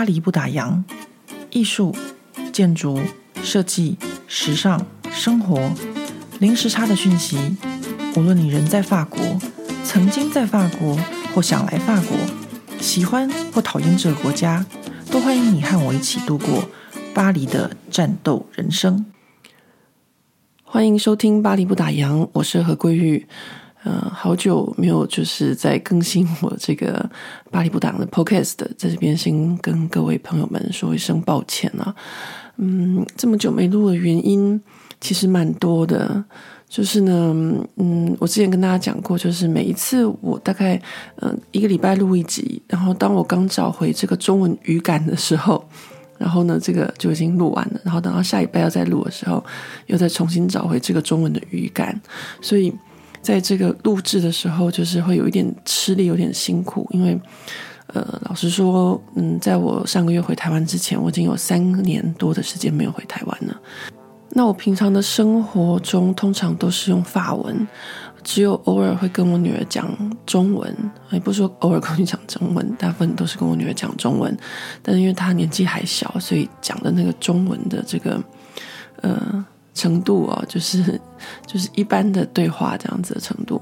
巴黎不打烊，艺术、建筑、设计、时尚、生活，零时差的讯息。无论你人在法国，曾经在法国，或想来法国，喜欢或讨厌这个国家，都欢迎你和我一起度过巴黎的战斗人生。欢迎收听《巴黎不打烊》，我是何桂玉。呃，好久没有就是在更新我这个巴黎不党的 Podcast，在这边先跟各位朋友们说一声抱歉啊。嗯，这么久没录的原因其实蛮多的，就是呢，嗯，我之前跟大家讲过，就是每一次我大概嗯、一个礼拜录一集，然后当我刚找回这个中文语感的时候，然后呢，这个就已经录完了，然后等到下一拜要再录的时候，又再重新找回这个中文的语感，所以。在这个录制的时候，就是会有一点吃力，有点辛苦，因为，呃，老实说，嗯，在我上个月回台湾之前，我已经有三年多的时间没有回台湾了。那我平常的生活中，通常都是用法文，只有偶尔会跟我女儿讲中文，也不是说偶尔跟你讲中文，大部分都是跟我女儿讲中文。但是因为她年纪还小，所以讲的那个中文的这个，呃。程度啊，就是 就是一般的对话这样子的程度，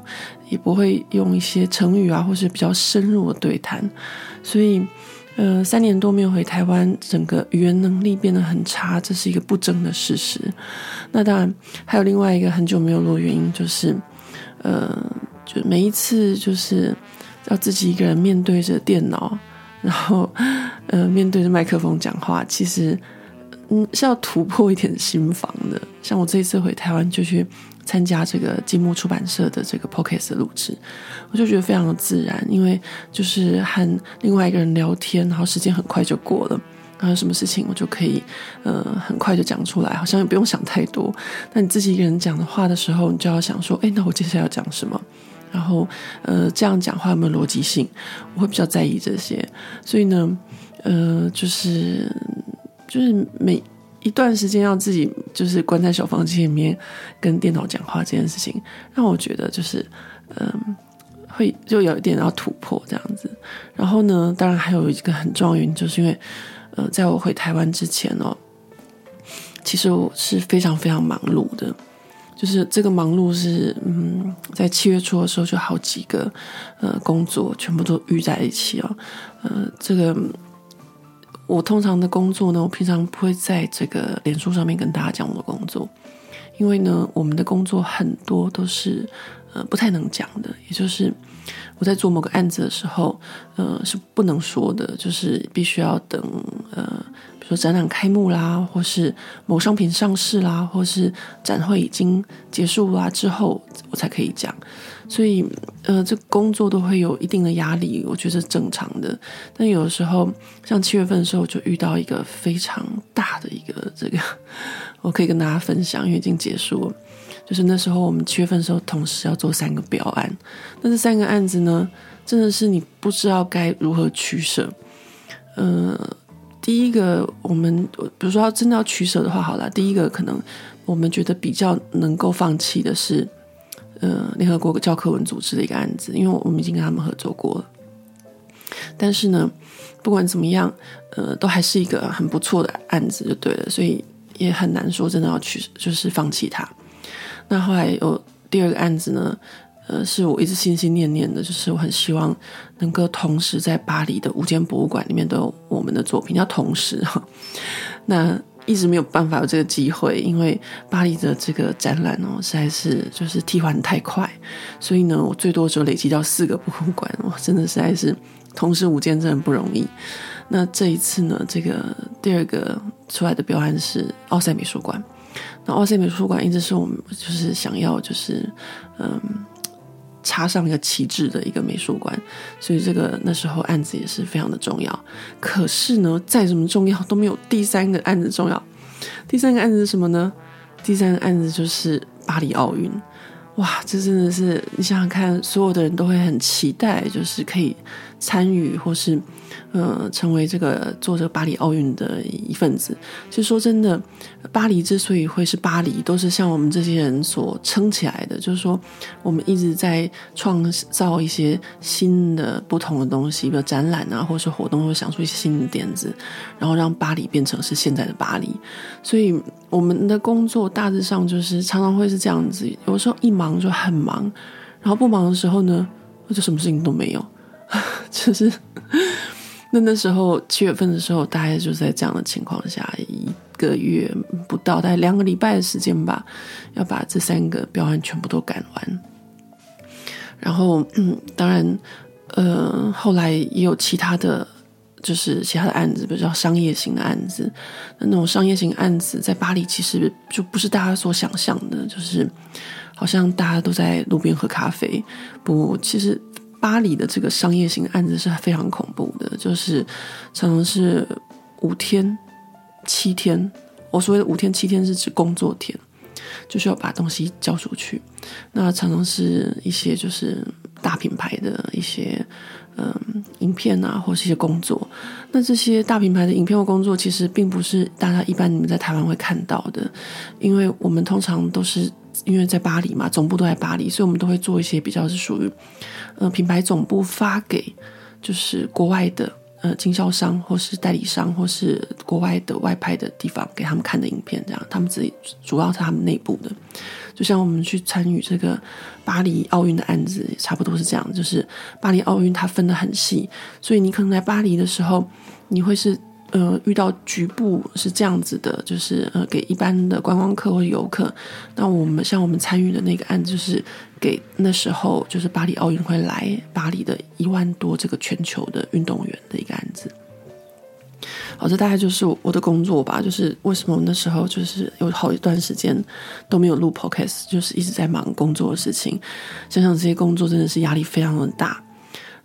也不会用一些成语啊，或是比较深入的对谈。所以，呃，三年多没有回台湾，整个语言能力变得很差，这是一个不争的事实。那当然，还有另外一个很久没有录的原因，就是，呃，就每一次就是要自己一个人面对着电脑，然后呃面对着麦克风讲话，其实。嗯，是要突破一点心防的。像我这一次回台湾，就去参加这个积木出版社的这个 p o c a s t 录制，我就觉得非常的自然，因为就是和另外一个人聊天，然后时间很快就过了，然后什么事情我就可以呃很快就讲出来，好像也不用想太多。那你自己一个人讲的话的时候，你就要想说，哎，那我接下来要讲什么？然后呃，这样讲话有没有逻辑性？我会比较在意这些。所以呢，呃，就是。就是每一段时间要自己就是关在小房间里面跟电脑讲话这件事情，让我觉得就是嗯，会就有一点要突破这样子。然后呢，当然还有一个很重要原因，就是因为呃，在我回台湾之前哦，其实我是非常非常忙碌的，就是这个忙碌是嗯，在七月初的时候就好几个呃工作全部都遇在一起哦，呃，这个。我通常的工作呢，我平常不会在这个脸书上面跟大家讲我的工作，因为呢，我们的工作很多都是呃不太能讲的，也就是我在做某个案子的时候，呃是不能说的，就是必须要等呃，比如说展览开幕啦，或是某商品上市啦，或是展会已经结束啦之后，我才可以讲。所以，呃，这工作都会有一定的压力，我觉得是正常的。但有的时候，像七月份的时候，就遇到一个非常大的一个这个，我可以跟大家分享，因为已经结束了。就是那时候我们七月份的时候，同时要做三个标案，那这三个案子呢，真的是你不知道该如何取舍。呃，第一个，我们比如说要真的要取舍的话，好了，第一个可能我们觉得比较能够放弃的是。呃，联合国教科文组织的一个案子，因为我们已经跟他们合作过了。但是呢，不管怎么样，呃，都还是一个很不错的案子，就对了，所以也很难说真的要去就是放弃它。那后来有第二个案子呢，呃，是我一直心心念念的，就是我很希望能够同时在巴黎的五间博物馆里面都有我们的作品，要同时哈。那一直没有办法有这个机会，因为巴黎的这个展览哦，实在是就是替换太快，所以呢，我最多只有累积到四个博物馆，我真的实在是同时五间真的不容易。那这一次呢，这个第二个出来的标案是奥赛美术馆，那奥赛美术馆一直是我们就是想要就是嗯。插上一个旗帜的一个美术馆，所以这个那时候案子也是非常的重要。可是呢，再怎么重要都没有第三个案子重要。第三个案子是什么呢？第三个案子就是巴黎奥运。哇，这真的是你想想看，所有的人都会很期待，就是可以参与或是呃成为这个做这个巴黎奥运的一份子。其实说真的，巴黎之所以会是巴黎，都是像我们这些人所撑起来的。就是说，我们一直在创造一些新的、不同的东西，比如展览啊，或是活动，会想出一些新的点子，然后让巴黎变成是现在的巴黎。所以我们的工作大致上就是常常会是这样子，有时候一忙就很忙，然后不忙的时候呢，我就什么事情都没有。就是那那时候七月份的时候，大概就在这样的情况下，一个月不到，大概两个礼拜的时间吧，要把这三个标案全部都赶完。然后，嗯，当然，呃，后来也有其他的，就是其他的案子，比较商业型的案子。那种商业型案子在巴黎其实就不是大家所想象的，就是好像大家都在路边喝咖啡。不，其实。巴黎的这个商业型案子是非常恐怖的，就是常常是五天、七天。我所谓的五天、七天是指工作天，就需要把东西交出去。那常常是一些就是大品牌的一些嗯影片啊，或是一些工作。那这些大品牌的影片或工作，其实并不是大家一般你们在台湾会看到的，因为我们通常都是因为在巴黎嘛，总部都在巴黎，所以我们都会做一些比较是属于。呃，品牌总部发给就是国外的呃经销商或是代理商或是国外的外派的地方给他们看的影片，这样他们自己主要是他们内部的。就像我们去参与这个巴黎奥运的案子，也差不多是这样。就是巴黎奥运它分得很细，所以你可能在巴黎的时候，你会是。呃，遇到局部是这样子的，就是呃，给一般的观光客或游客。那我们像我们参与的那个案子，就是给那时候就是巴黎奥运会来巴黎的一万多这个全球的运动员的一个案子。好，这大概就是我的工作吧。就是为什么我那时候就是有好一段时间都没有录 podcast，就是一直在忙工作的事情。想想这些工作真的是压力非常的大。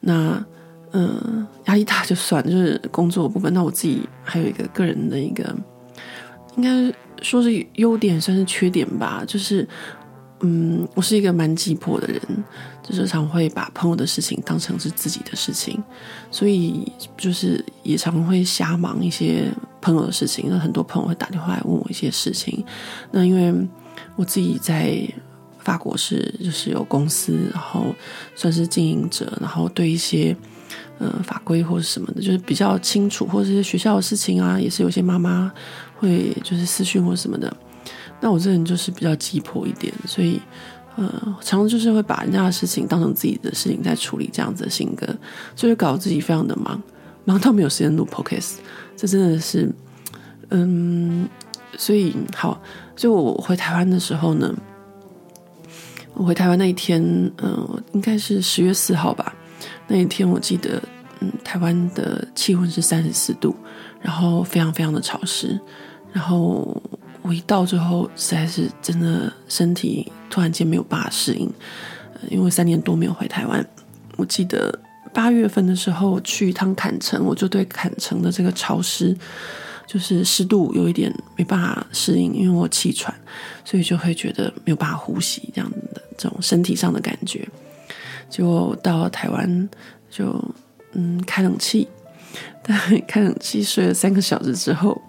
那。嗯，压力大就算，就是工作部分。那我自己还有一个个人的一个，应该说是优点，算是缺点吧。就是，嗯，我是一个蛮急迫的人，就是常会把朋友的事情当成是自己的事情，所以就是也常会瞎忙一些朋友的事情。那很多朋友会打电话来问我一些事情。那因为我自己在法国是就是有公司，然后算是经营者，然后对一些。呃，法规或者什么的，就是比较清楚，或者是学校的事情啊，也是有些妈妈会就是私讯或什么的。那我这人就是比较急迫一点，所以呃，常常就是会把人家的事情当成自己的事情在处理，这样子的性格，所以搞得自己非常的忙，忙到没有时间录 podcast。这真的是，嗯，所以好，所以我回台湾的时候呢，我回台湾那一天，嗯、呃，应该是十月四号吧。那一天我记得，嗯，台湾的气温是三十四度，然后非常非常的潮湿。然后我一到之后，实在是真的身体突然间没有办法适应，因为三年多没有回台湾。我记得八月份的时候去一趟坎城，我就对坎城的这个潮湿，就是湿度有一点没办法适应，因为我气喘，所以就会觉得没有办法呼吸这样的这种身体上的感觉。就到了台湾，就嗯开冷气，但 开冷气睡了三个小时之后，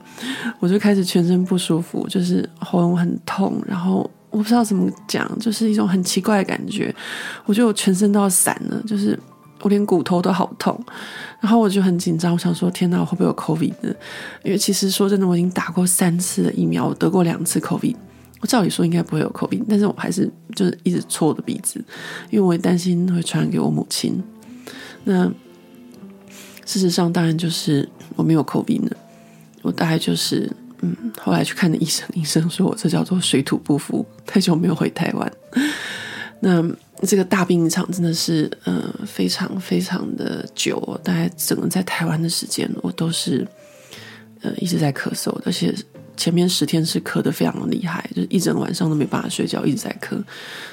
我就开始全身不舒服，就是喉咙很痛，然后我不知道怎么讲，就是一种很奇怪的感觉。我觉得我全身都要散了，就是我连骨头都好痛，然后我就很紧张，我想说天哪，我会不会有 COVID 呢？因为其实说真的，我已经打过三次的疫苗，我得过两次 COVID。我照理说应该不会有 COVID，但是我还是就是一直搓我的鼻子，因为我也担心会传染给我母亲。那事实上当然就是我没有 COVID 呢，我大概就是嗯，后来去看的医生，医生说我这叫做水土不服，太久没有回台湾。那这个大病一场真的是呃非常非常的久，大概整个在台湾的时间我都是呃一直在咳嗽，而且。前面十天是咳得非常的厉害，就是一整晚上都没办法睡觉，一直在咳，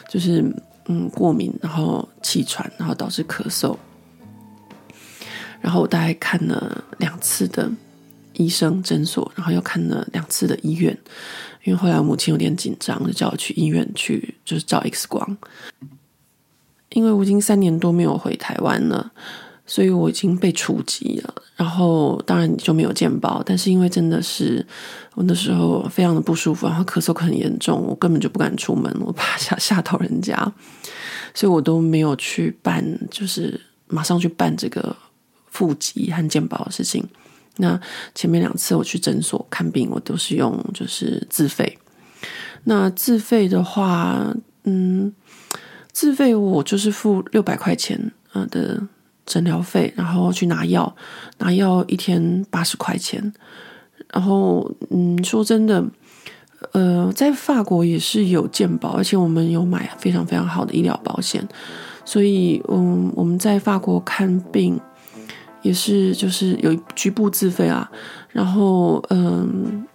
就是嗯过敏，然后气喘，然后导致咳嗽。然后我大概看了两次的医生诊所，然后又看了两次的医院，因为后来我母亲有点紧张，就叫我去医院去，就是照 X 光。因为我已经三年多没有回台湾了，所以我已经被除籍了。然后当然你就没有见报，但是因为真的是我那时候非常的不舒服，然后咳嗽很严重，我根本就不敢出门，我怕吓 吓到人家，所以我都没有去办，就是马上去办这个复籍和健保的事情。那前面两次我去诊所看病，我都是用就是自费。那自费的话，嗯，自费我就是付六百块钱呃的诊疗费，然后去拿药，拿药一天八十块钱。然后嗯，说真的，呃，在法国也是有健保，而且我们有买非常非常好的医疗保险，所以嗯，我们在法国看病也是就是有局部自费啊，然后嗯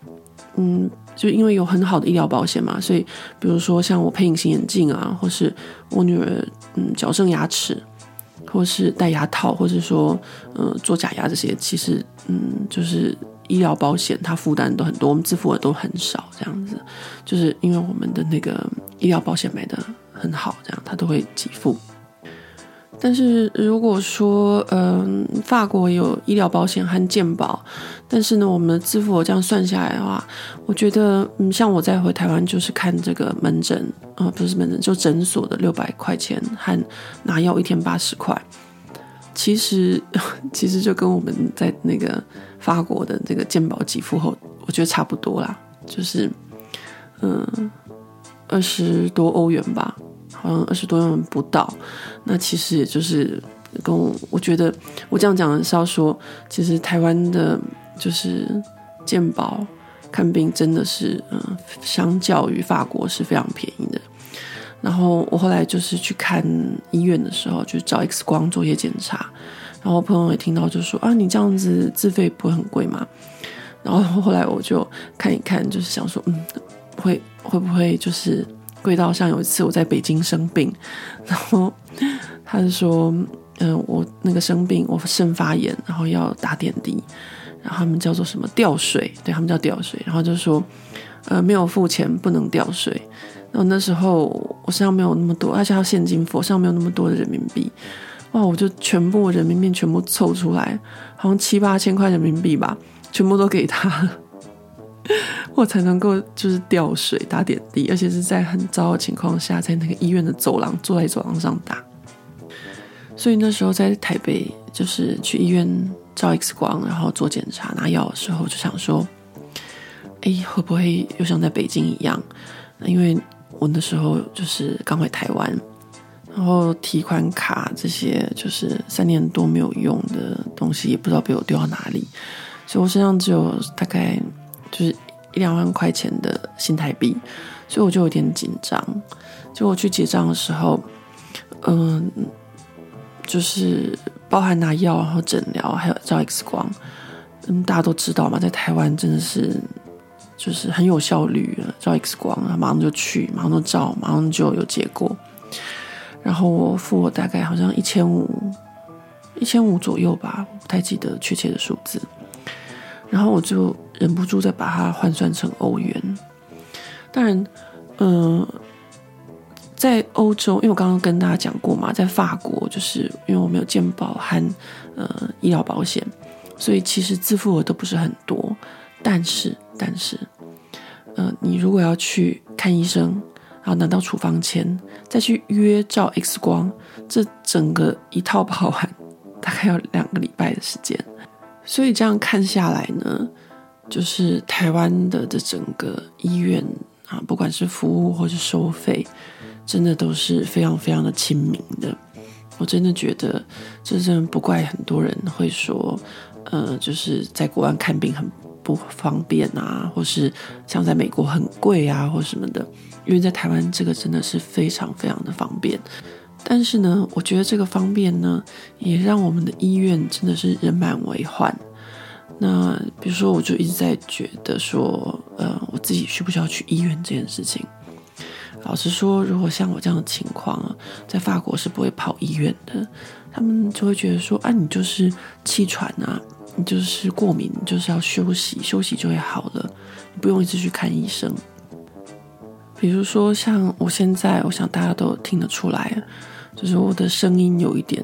嗯。就因为有很好的医疗保险嘛，所以比如说像我配隐形眼镜啊，或是我女儿嗯矫正牙齿，或是戴牙套，或是说嗯做假牙这些，其实嗯就是医疗保险它负担都很多，我们支付的都很少这样子，就是因为我们的那个医疗保险买得很好，这样它都会给付。但是如果说，嗯、法国有医疗保险和健保，但是呢，我们的支付这样算下来的话，我觉得，嗯，像我再回台湾就是看这个门诊，啊、不是门诊，就诊所的六百块钱和拿药一天八十块，其实 其实就跟我们在那个法国的这个健保给付后，我觉得差不多啦，就是，嗯，二十多欧元吧。好像二十多万不到，那其实也就是跟我，我觉得我这样讲是要说，其实台湾的就是健保看病真的是，嗯，相较于法国是非常便宜的。然后我后来就是去看医院的时候，就找 X 光做一些检查，然后朋友也听到就说啊，你这样子自费不会很贵吗？然后后来我就看一看，就是想说，嗯，会会不会就是。贵到像有一次我在北京生病，然后他就说，嗯、我那个生病，我肾发炎，然后要打点滴，然后他们叫做什么吊水，对，他们叫吊水，然后就说，呃，没有付钱不能吊水。然后那时候我身上没有那么多，而且要现金付，身上没有那么多的人民币，哇，我就全部人民币全部凑出来，好像七八千块人民币吧，全部都给他。我才能够就是吊水打点滴，而且是在很糟的情况下，在那个医院的走廊坐在走廊上打。所以那时候在台北，就是去医院照 X 光，然后做检查拿药的时候，就想说，哎，会不会又像在北京一样？因为我那时候就是刚回台湾，然后提款卡这些就是三年多没有用的东西，也不知道被我丢到哪里，所以我身上只有大概。就是一两万块钱的新台币，所以我就有点紧张。就我去结账的时候，嗯，就是包含拿药，然后诊疗，还有照 X 光。嗯，大家都知道嘛，在台湾真的是就是很有效率，照 X 光，然后马上就去，马上就照，马上就有结果。然后我付我大概好像一千五，一千五左右吧，我不太记得确切的数字。然后我就忍不住再把它换算成欧元。当然，嗯、呃，在欧洲，因为我刚刚跟大家讲过嘛，在法国，就是因为我没有健保和呃医疗保险，所以其实自付额都不是很多。但是，但是，呃，你如果要去看医生，然后拿到处方签，再去约照 X 光，这整个一套跑完，大概要两个礼拜的时间。所以这样看下来呢，就是台湾的这整个医院啊，不管是服务或是收费，真的都是非常非常的亲民的。我真的觉得，这真的不怪很多人会说，呃，就是在国外看病很不方便啊，或是像在美国很贵啊，或什么的。因为在台湾这个真的是非常非常的方便。但是呢，我觉得这个方便呢，也让我们的医院真的是人满为患。那比如说，我就一直在觉得说，呃，我自己需不需要去医院这件事情。老实说，如果像我这样的情况啊，在法国是不会跑医院的。他们就会觉得说，啊，你就是气喘啊，你就是过敏，就是要休息，休息就会好了，你不用一直去看医生。比如说，像我现在，我想大家都听得出来。就是我的声音有一点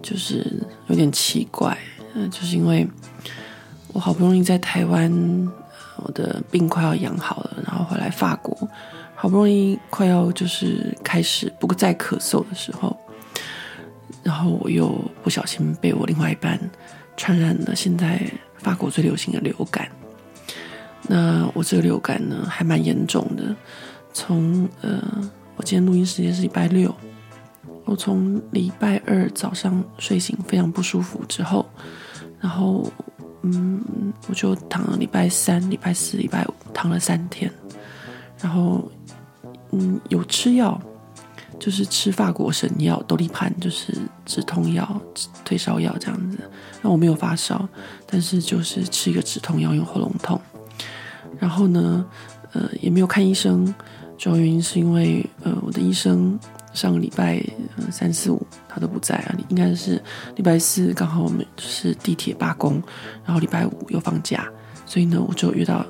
就是有点奇怪，嗯，就是因为我好不容易在台湾，我的病快要养好了，然后回来法国，好不容易快要就是开始不再咳嗽的时候，然后我又不小心被我另外一半传染了现在法国最流行的流感。那我这个流感呢，还蛮严重的。从呃，我今天录音时间是礼拜六，我从礼拜二早上睡醒非常不舒服之后，然后嗯，我就躺了礼拜三、礼拜四、礼拜五躺了三天，然后嗯，有吃药，就是吃法国神药多利潘，就是止痛药、退烧药这样子。那我没有发烧，但是就是吃一个止痛药，用喉咙痛。然后呢，呃，也没有看医生，主要原因是因为，呃，我的医生上个礼拜三四五他都不在啊，应该是礼拜四刚好我们是地铁罢工，然后礼拜五又放假，所以呢，我就约到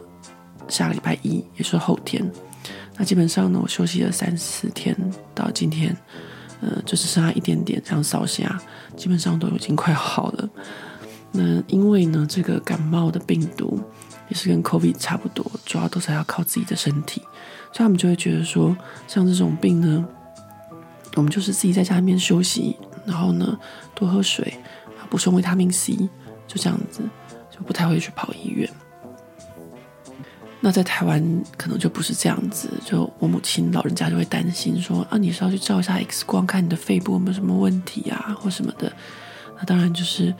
下个礼拜一，也是后天。那基本上呢，我休息了三四天，到今天，呃，就是剩下一点点这样烧下，基本上都已经快好了。那因为呢，这个感冒的病毒。也是跟 COVID 差不多，主要都是要靠自己的身体，所以他们就会觉得说，像这种病呢，我们就是自己在家里面休息，然后呢多喝水，补充维他命 C，就这样子，就不太会去跑医院。那在台湾可能就不是这样子，就我母亲老人家就会担心说，啊，你是要去照一下 X 光，看你的肺部有没有什么问题啊，或什么的。那当然就是。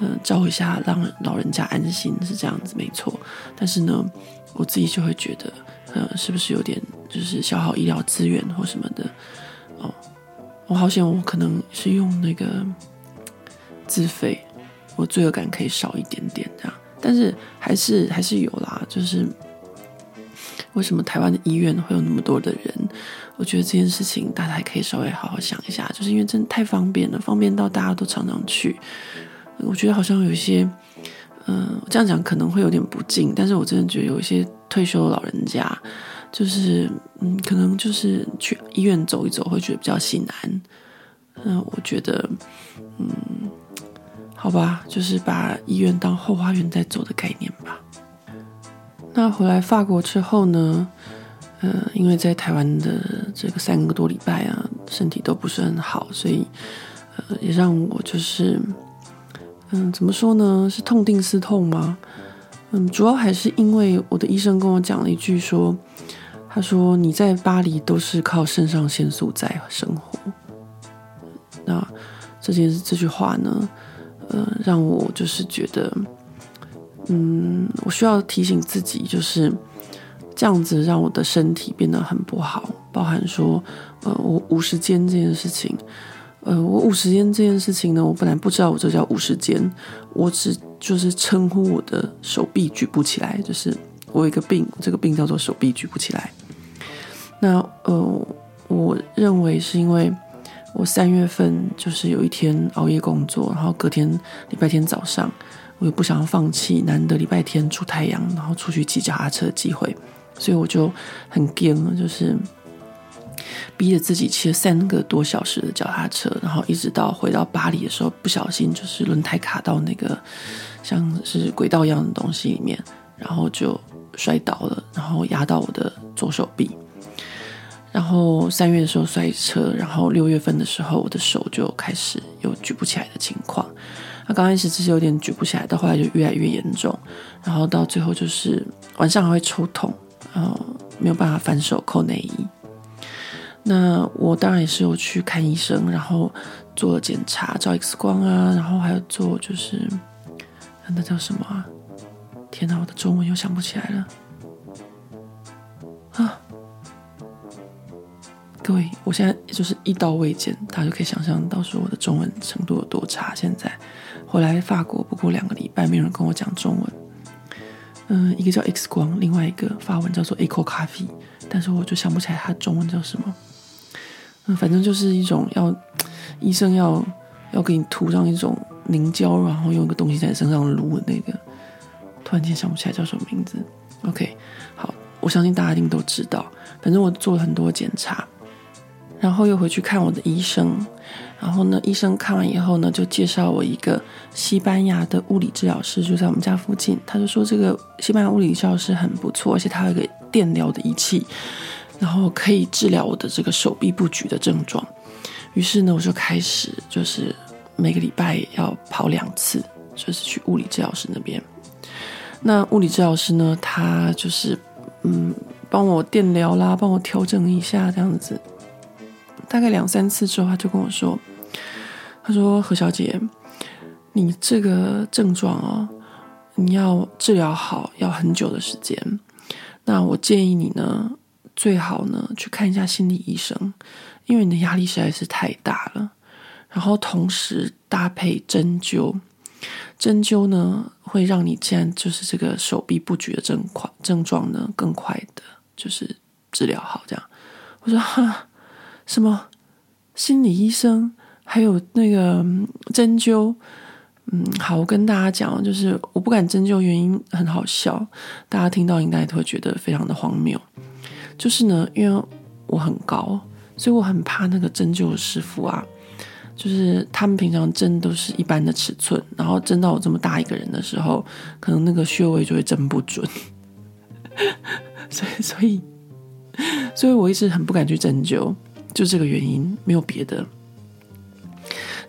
嗯，照一下让老人家安心是这样子，没错。但是呢，我自己就会觉得，呃，是不是有点就是消耗医疗资源或什么的？哦，我好险，我可能是用那个自费，我罪恶感可以少一点点这样。但是还是还是有啦，就是为什么台湾的医院会有那么多的人？我觉得这件事情大家还可以稍微好好想一下，就是因为真的太方便了，方便到大家都常常去。我觉得好像有一些，嗯、呃，这样讲可能会有点不敬，但是我真的觉得有一些退休的老人家，就是，嗯，可能就是去医院走一走会觉得比较心安。嗯、我觉得，嗯，好吧，就是把医院当后花园在走的概念吧。那回来法国之后呢，呃，因为在台湾的这个三个多礼拜啊，身体都不是很好，所以，呃，也让我就是。嗯，怎么说呢？是痛定思痛吗？嗯，主要还是因为我的医生跟我讲了一句说，他说你在巴黎都是靠肾上腺素在生活。那这件这句话呢，呃，让我就是觉得，嗯，我需要提醒自己，就是这样子让我的身体变得很不好，包含说，呃，我无时间这件事情。呃，我五十肩这件事情呢，我本来不知道我这叫五十肩，我只就是称呼我的手臂举不起来，就是我有一个病，这个病叫做手臂举不起来。那呃，我认为是因为我三月份就是有一天熬夜工作，然后隔天礼拜天早上，我又不想要放弃难得礼拜天出太阳，然后出去骑脚踏车的机会，所以我就很惊了，就是。逼着自己骑了三个多小时的脚踏车，然后一直到回到巴黎的时候，不小心就是轮胎卡到那个像是轨道一样的东西里面，然后就摔倒了，然后压到我的左手臂。然后三月的时候摔车，然后六月份的时候我的手就开始有举不起来的情况。那刚开始只是有点举不起来，到后来就越来越严重，然后到最后就是晚上还会抽痛，然后没有办法反手扣内衣。那我当然也是有去看医生，然后做了检查，照 X 光啊，然后还有做就是，那叫什么啊？天哪，我的中文又想不起来了啊！各位，我现在就是一刀未剪，大家就可以想象到时候我的中文程度有多差。现在回来法国不过两个礼拜，没有人跟我讲中文。嗯，一个叫 X 光，另外一个法文叫做 Echographie，但是我就想不起来它中文叫什么。反正就是一种要医生要要给你涂上一种凝胶，然后用一个东西在身上撸的那个，突然间想不起来叫什么名字。OK，好，我相信大家一定都知道。反正我做了很多检查，然后又回去看我的医生，然后呢，医生看完以后呢，就介绍我一个西班牙的物理治疗师，就在我们家附近。他就说这个西班牙物理治疗师很不错，而且他有一个电疗的仪器，然后可以治疗我的这个手臂不举的症状。于是呢，我就开始就是每个礼拜要跑两次，就是去物理治疗师那边。那物理治疗师呢，他就是嗯，帮我电疗啦，帮我调整一下这样子。大概两三次之后，他就跟我说：“他说何小姐，你这个症状哦，你要治疗好要很久的时间。那我建议你呢，最好呢去看一下心理医生，因为你的压力实在是太大了。然后同时搭配针灸，针灸呢会让你这样就是这个手臂不举的症况症状呢更快的，就是治疗好。这样，我说哈。”什么心理医生，还有那个针灸，嗯，好，我跟大家讲，就是我不敢针灸，原因很好笑，大家听到应该都会觉得非常的荒谬。就是呢，因为我很高，所以我很怕那个针灸师傅啊，就是他们平常针都是一般的尺寸，然后针到我这么大一个人的时候，可能那个穴位就会针不准，所以，所以，所以我一直很不敢去针灸。就这个原因，没有别的。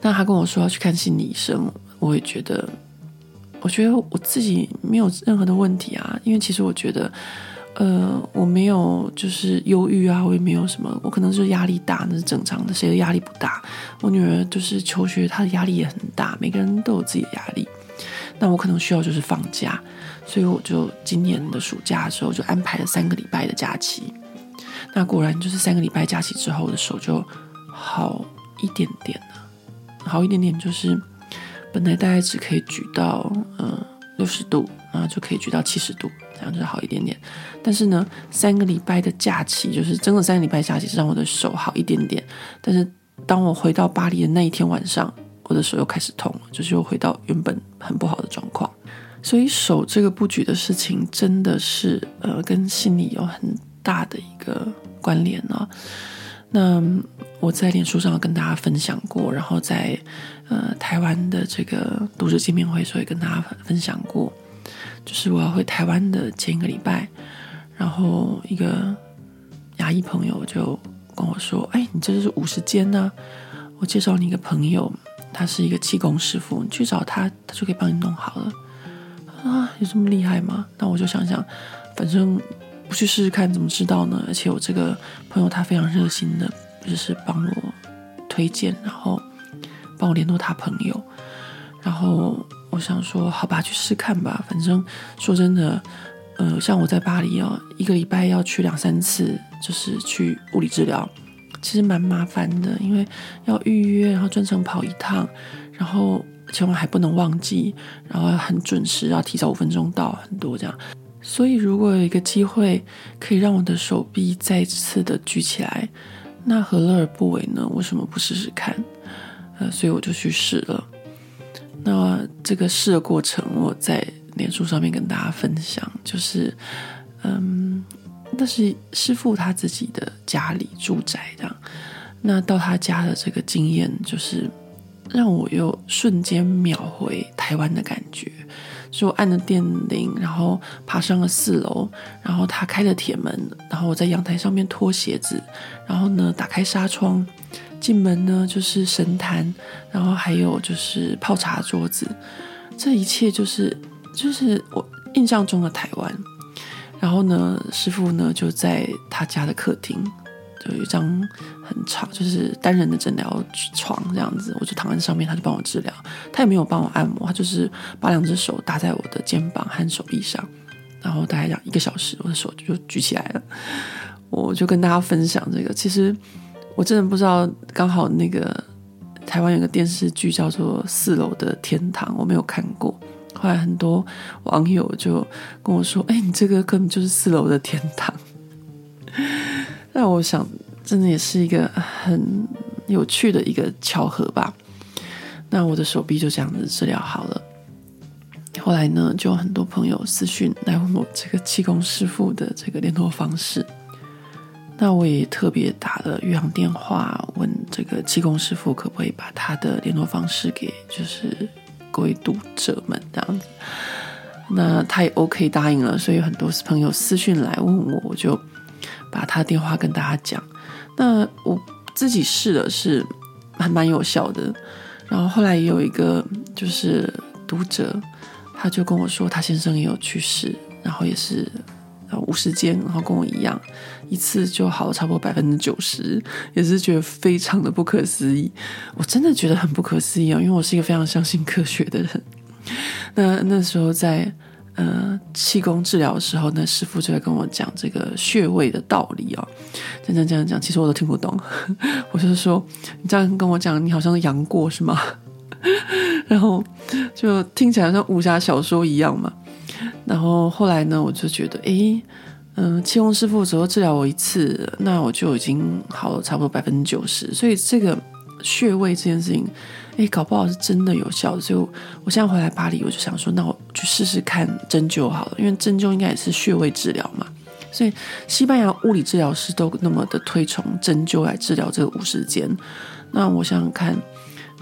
那他跟我说要去看心理医生，我也觉得，我觉得我自己没有任何的问题啊。因为其实我觉得，呃，我没有就是忧郁啊，我也没有什么，我可能就是压力大，那是正常的。谁的压力不大？我女儿就是求学，她的压力也很大。每个人都有自己的压力。那我可能需要就是放假，所以我就今年的暑假的时候就安排了三个礼拜的假期。那果然就是三个礼拜假期之后，我的手就好一点点了，好一点点就是本来大概只可以举到嗯六十度，然后就可以举到七十度，这样就好一点点。但是呢，三个礼拜的假期就是整个三个礼拜假期是让我的手好一点点。但是当我回到巴黎的那一天晚上，我的手又开始痛了，就是又回到原本很不好的状况。所以手这个不举的事情真的是呃跟心理有很大的一个关联呢、那我在脸书上跟大家分享过，然后在呃台湾的这个读者见面会，所以跟大家分享过，就是我要回台湾的前一个礼拜，然后一个牙医朋友就跟我说：“哎，你这是五十间呢，我介绍你一个朋友，他是一个气功师傅，你去找他，他就可以帮你弄好了。”啊，有这么厉害吗？那我就想想，反正。不去试试看怎么知道呢？而且我这个朋友他非常热心的，就是帮我推荐，然后帮我联络他朋友。然后我想说，好吧，去试看吧。反正说真的，呃，像我在巴黎哦，一个礼拜要去两三次，就是去物理治疗，其实蛮麻烦的，因为要预约，然后专程跑一趟，然后千万还不能忘记，然后很准时，要提早五分钟到，很多这样。所以，如果有一个机会可以让我的手臂再次的举起来，那何乐而不为呢？为什么不试试看？呃，所以我就去试了。那这个试的过程，我在脸书上面跟大家分享，就是，嗯，那是师傅他自己的家里住宅这样。那到他家的这个经验，就是让我又瞬间秒回台湾的感觉。就按了电铃，然后爬上了四楼，然后他开了铁门，然后我在阳台上面脱鞋子，然后呢打开纱窗，进门呢就是神坛，然后还有就是泡茶桌子，这一切就是就是我印象中的台湾。然后呢，师傅呢就在他家的客厅。有一张很长，就是单人的诊疗床这样子，我就躺在上面，他就帮我治疗。他也没有帮我按摩，他就是把两只手搭在我的肩膀和手臂上，然后大概讲一个小时，我的手就举起来了。我就跟大家分享这个，其实我真的不知道，刚好那个台湾有个电视剧叫做《四楼的天堂》，我没有看过。后来很多网友就跟我说：“哎，你这个根本就是四楼的天堂。”那我想，真的也是一个很有趣的一个巧合吧。那我的手臂就这样子治疗好了。后来呢，就有很多朋友私讯来问我这个气功师傅的这个联络方式。那我也特别打了玉航电话，问这个气功师傅可不可以把他的联络方式给就是各位读者们这样子。那他也 OK 答应了，所以很多朋友私讯来问我，我就把他电话跟大家讲。那我自己试的是还蛮有效的。然后后来也有一个就是读者，他就跟我说，他先生也有去世，然后也是五十间，然后跟我一样，一次就好了差不多百分之九十，也是觉得非常的不可思议。我真的觉得很不可思议啊，因为我是一个非常相信科学的人。那那时候在呃气功治疗的时候，那师傅就在跟我讲这个穴位的道理哦，这样这样讲，其实我都听不懂。我就说，你这样跟我讲，你好像是阳过是吗？然后就听起来像武侠小说一样嘛。然后后来呢，我就觉得，诶，嗯，气功师傅只要治疗我一次，那我就已经好了差不多百分之九十。所以这个穴位这件事情。哎，搞不好是真的有效的，所以我现在回来巴黎，我就想说，那我去试试看针灸好了，因为针灸应该也是穴位治疗嘛。所以西班牙物理治疗师都那么的推崇针灸来治疗这个五十肩。那我想想看，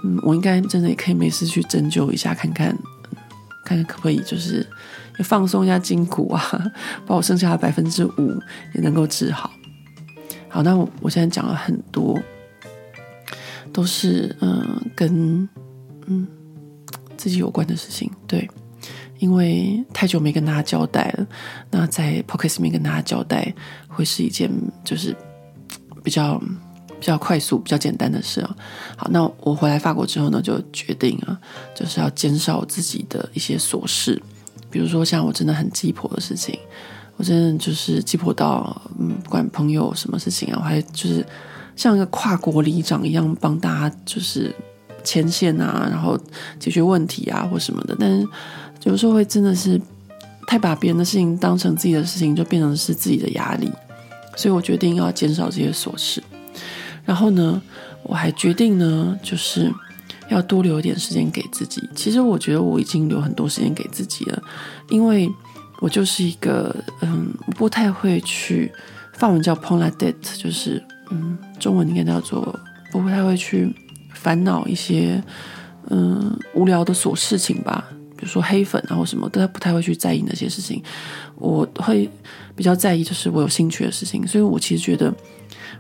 嗯，我应该真的也可以没事去针灸一下，看看，看看可不可以就是放松一下筋骨啊，把我剩下的百分之五也能够治好。好，那我我现在讲了很多。都是嗯、跟嗯自己有关的事情，对，因为太久没跟大家交代了，那在 Podcast 里面跟大家交代，会是一件就是比较比较快速、比较简单的事啊。好，那我回来法国之后呢，就决定啊，就是要减少自己的一些琐事，比如说像我真的很鸡婆的事情，我真的就是鸡婆到嗯，不管朋友什么事情啊，我还就是。像一个跨国里长一样帮大家就是牵线啊，然后解决问题啊或什么的，但是有时候会真的是太把别人的事情当成自己的事情，就变成是自己的压力。所以我决定要减少这些琐事。然后呢，我还决定呢，就是要多留一点时间给自己。其实我觉得我已经留很多时间给自己了，因为我就是一个嗯，不太会去，法文叫 prendre la tête，就是。嗯，中文应该叫做不太会去烦恼一些嗯无聊的琐事情吧，比如说黑粉啊或什么，都不太会去在意那些事情。我会比较在意就是我有兴趣的事情，所以我其实觉得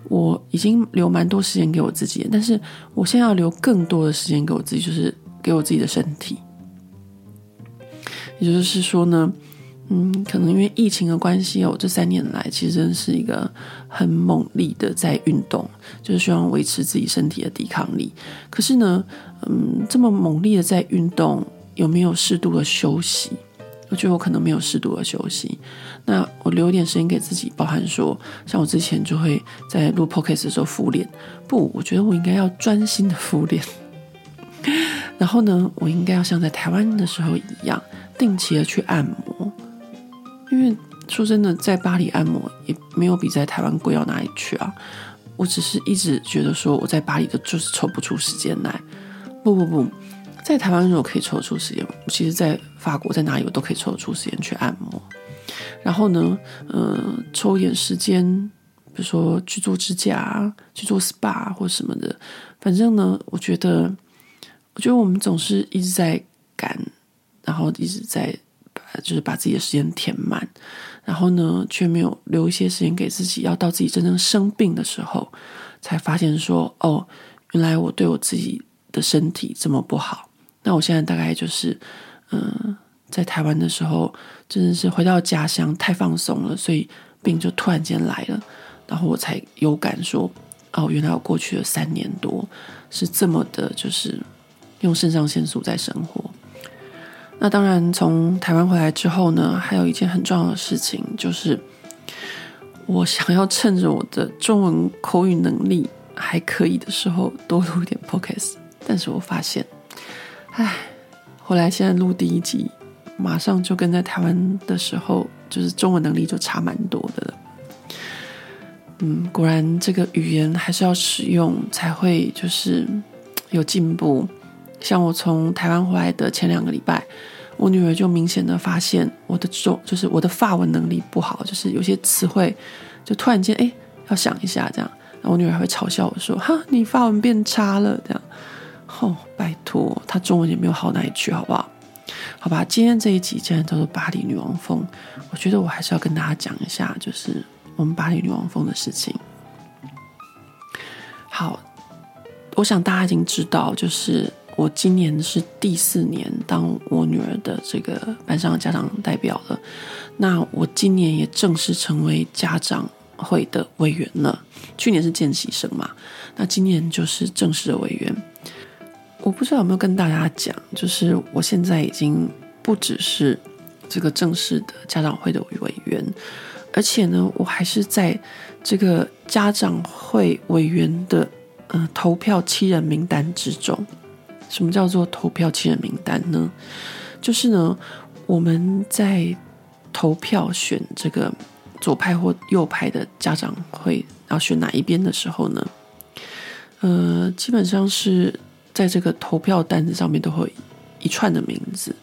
我已经留蛮多时间给我自己，但是我现在要留更多的时间给我自己，就是给我自己的身体。也就是说呢。嗯，可能因为疫情的关系哦，这三年来其实真的是一个很猛力的在运动，就是希望维持自己身体的抵抗力。可是呢，嗯，这么猛力的在运动，有没有适度的休息？我觉得我可能没有适度的休息。那我留一点时间给自己，包含说，像我之前就会在录 podcast 的时候敷脸，不，我觉得我应该要专心的敷脸。然后呢，我应该要像在台湾的时候一样，定期的去按摩。因为说真的，在巴黎按摩也没有比在台湾贵到哪里去啊。我只是一直觉得说，我在巴黎的就是抽不出时间来。不不不，在台湾如果可以抽出时间，其实在法国在哪里我都可以抽出时间去按摩。然后呢，呃，抽一点时间，比如说去做指甲、去做 SPA 或什么的。反正呢，我觉得，我觉得我们总是一直在赶，然后一直在。就是把自己的时间填满，然后呢，却没有留一些时间给自己。要到自己真正生病的时候，才发现说：“哦，原来我对我自己的身体这么不好。”那我现在大概就是，嗯，在台湾的时候，真的是回到家乡太放松了，所以病就突然间来了，然后我才有感说：“哦，原来我过去的三年多是这么的，就是用肾上腺素在生活。”那当然，从台湾回来之后呢，还有一件很重要的事情，就是我想要趁着我的中文口语能力还可以的时候，多录一点 p o c a s t。但是我发现，唉，后来现在录第一集，马上就跟在台湾的时候，就是中文能力就差蛮多的了。嗯，果然这个语言还是要使用才会就是有进步。像我从台湾回来的前两个礼拜，我女儿就明显的发现我的中就是我的发文能力不好，就是有些词汇就突然间哎要想一下这样。然后我女儿还会嘲笑我说：“哈，你发文变差了。”这样，哦，拜托，他中文也没有好哪一句，好不好？好吧，今天这一集既然叫做巴黎女王风，我觉得我还是要跟大家讲一下，就是我们巴黎女王风的事情。好，我想大家已经知道，就是我今年是第四年当我女儿的这个班上的家长代表了。那我今年也正式成为家长会的委员了。去年是见习生嘛，那今年就是正式的委员。我不知道有没有跟大家讲，就是我现在已经不只是这个正式的家长会的委员，而且呢，我还是在这个家长会委员的呃投票七人名单之中。什么叫做投票七人名单呢？就是呢，我们在投票选这个左派或右派的家长会要选哪一边的时候呢，呃，基本上是。在这个投票单子上面都会一串的名字。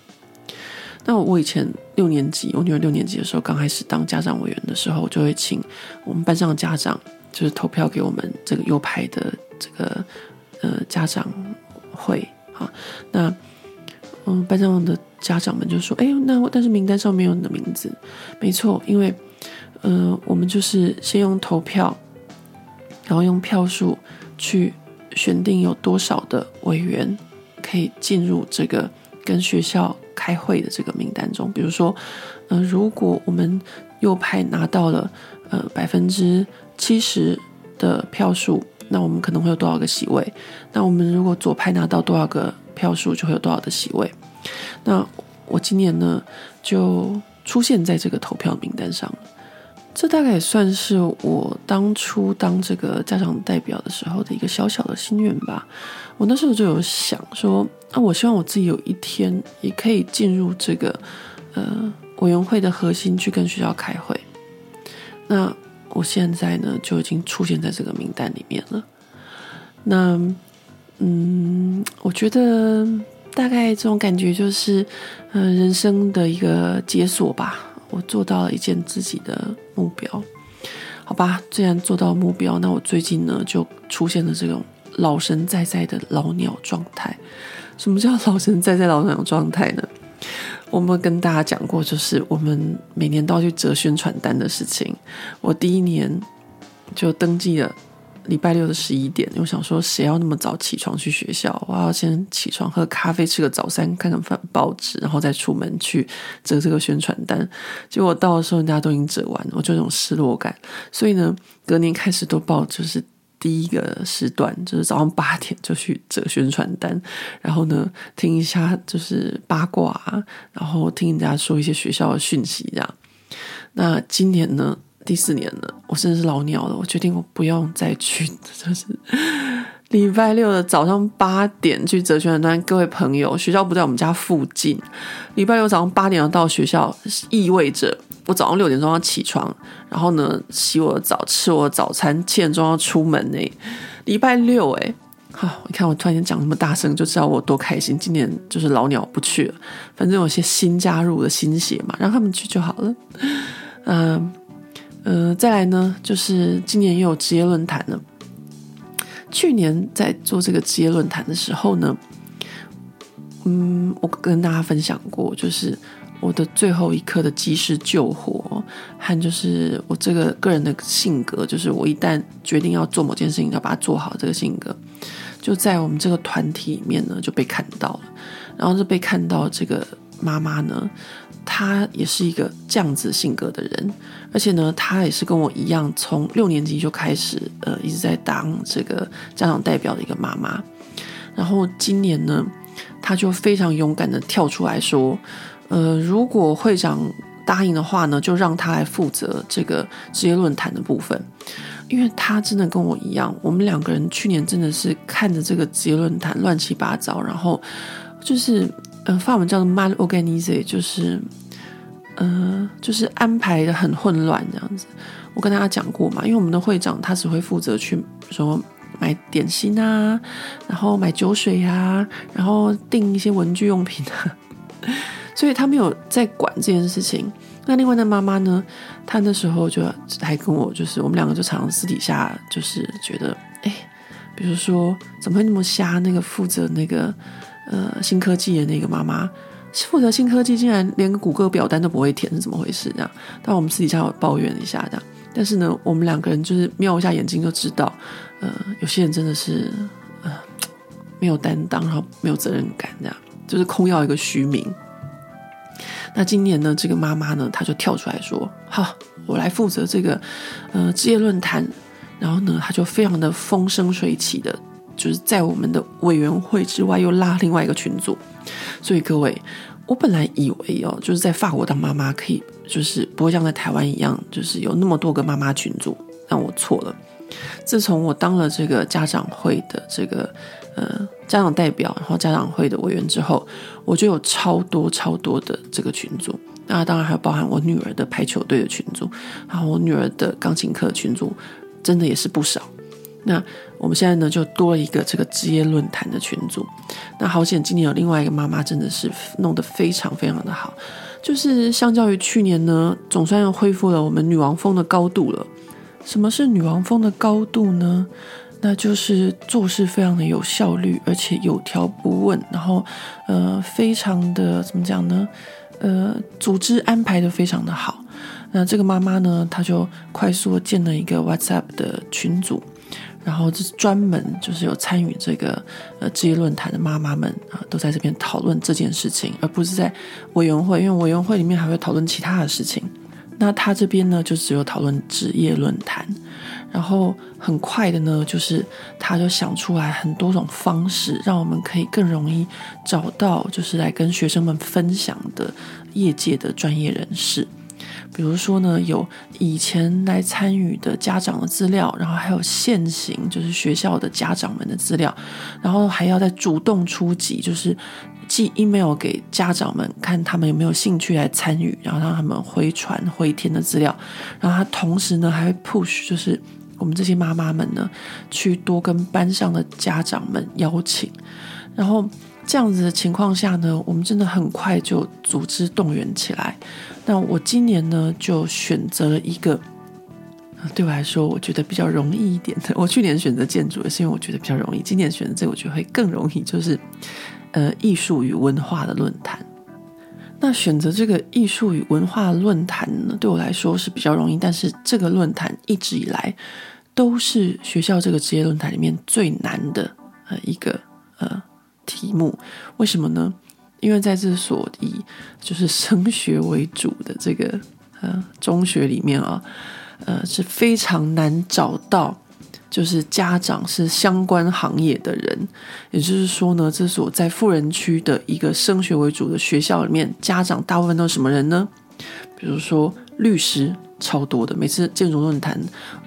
那我以前六年级，我女儿六年级的时候，刚开始当家长委员的时候，我就会请我们班上的家长，就是投票给我们这个右派的这个呃家长会啊。那嗯，班上的家长们就说：“哎，那但是名单上没有你的名字。”没错，因为呃，我们就是先用投票，然后用票数去。选定有多少的委员可以进入这个跟学校开会的这个名单中。比如说，呃，如果我们右派拿到了呃百分之七十的票数，那我们可能会有多少个席位？那我们如果左派拿到多少个票数，就会有多少的席位？那我今年呢，就出现在这个投票名单上。这大概也算是我当初当这个家长代表的时候的一个小小的心愿吧。我那时候就有想说，啊，我希望我自己有一天也可以进入这个呃委员会的核心去跟学校开会。那我现在呢就已经出现在这个名单里面了。那嗯，我觉得大概这种感觉就是，呃，人生的一个解锁吧。我做到了一件自己的目标，好吧。既然做到目标，那我最近呢就出现了这种老神在在的老鸟状态。什么叫老神在在老鸟状态呢？我们跟大家讲过，就是我们每年都要去折宣传单的事情。我第一年就登记了。礼拜六的十一点，我想说，谁要那么早起床去学校？我要先起床喝咖啡，吃个早餐，看看报纸，然后再出门去折这个宣传单。结果到的时候，人家都已经折完了，我就有种失落感。所以呢，隔年开始都报，就是第一个时段，就是早上八点就去折宣传单，然后呢，听一下就是八卦，然后听人家说一些学校的讯息，这样。那今年呢？第四年了，我真的是老鸟了。我决定我不用再去，就是礼拜六的早上八点去折宣传单。各位朋友，学校不在我们家附近，礼拜六早上八点要到学校，意味着我早上六点钟要起床，然后呢洗我的澡，吃我的早餐，七点钟要出门呢。礼拜六诶，好，你看我突然间讲那么大声，就知道我多开心。今年就是老鸟不去了，反正有些新加入的新血嘛，让他们去就好了。嗯。呃再来呢，就是今年又有职业论坛了。去年在做这个职业论坛的时候呢，嗯，我跟大家分享过，就是我的最后一刻的及时救火，和就是我这个个人的性格，就是我一旦决定要做某件事情，要把它做好，这个性格就在我们这个团体里面呢就被看到了，然后就被看到这个妈妈呢。她也是一个这样子性格的人，而且呢，她也是跟我一样，从六年级就开始，呃，一直在当这个家长代表的一个妈妈。然后今年呢，她就非常勇敢的跳出来说，呃，如果会长答应的话呢，就让她来负责这个职业论坛的部分，因为她真的跟我一样，我们两个人去年真的是看着这个职业论坛乱七八糟，然后就是。呃，法文叫做 mal Organize”，就是，呃，就是安排的很混乱这样子。我跟大家讲过嘛，因为我们的会长他只会负责去说买点心啊，然后买酒水啊，然后订一些文具用品啊，所以他没有在管这件事情。那另外的妈妈呢，她那时候就还跟我，就是我们两个就常常私底下就是觉得，哎，比如说怎么会那么瞎？那个负责那个呃新科技的那个妈妈，负责新科技竟然连谷歌表单都不会填，是怎么回事？这样，但我们私底下有抱怨一下这样。但是呢，我们两个人就是瞄一下眼睛就知道，呃，有些人真的是呃没有担当，然后没有责任感，这样就是空要一个虚名。那今年呢，这个妈妈呢，她就跳出来说：“好，我来负责这个呃职业论坛。”然后呢，她就非常的风生水起的，就是在我们的委员会之外又拉另外一个群组。所以各位，我本来以为哦，就是在法国当妈妈可以，就是不会像在台湾一样，就是有那么多个妈妈群组。但我错了。自从我当了这个家长会的这个呃家长代表，然后家长会的委员之后，我就有超多超多的这个群组。那当然还有包含我女儿的排球队的群组，然后我女儿的钢琴课群组，真的也是不少。那我们现在呢，就多了一个这个职业论坛的群组。那好险，今年有另外一个妈妈，真的是弄得非常非常的好。就是相较于去年呢，总算又恢复了我们女王风的高度了。什么是女王风的高度呢？那就是做事非常的有效率，而且有条不紊，然后呃，非常的怎么讲呢？呃，组织安排的非常的好。那这个妈妈呢，她就快速建了一个 WhatsApp 的群组，然后就是专门就是有参与这个呃职业论坛的妈妈们啊，都在这边讨论这件事情，而不是在委员会，因为委员会里面还会讨论其他的事情。那他这边呢，就只有讨论职业论坛，然后很快的呢，就是他就想出来很多种方式，让我们可以更容易找到，就是来跟学生们分享的业界的专业人士。比如说呢，有以前来参与的家长的资料，然后还有现行就是学校的家长们的资料，然后还要再主动出击，就是。寄 email 给家长们，看他们有没有兴趣来参与，然后让他们回传回填的资料。然后他同时呢，还会 push，就是我们这些妈妈们呢，去多跟班上的家长们邀请。然后这样子的情况下呢，我们真的很快就组织动员起来。那我今年呢，就选择了一个对我来说我觉得比较容易一点的。我去年选择建筑也是因为我觉得比较容易，今年选择这个我觉得会更容易，就是。呃，艺术与文化的论坛，那选择这个艺术与文化论坛呢，对我来说是比较容易。但是这个论坛一直以来都是学校这个职业论坛里面最难的呃一个呃题目。为什么呢？因为在这所以就是升学为主的这个呃中学里面啊，呃是非常难找到。就是家长是相关行业的人，也就是说呢，这所在富人区的一个升学为主的学校里面，家长大部分都是什么人呢？比如说律师，超多的。每次建筑论坛，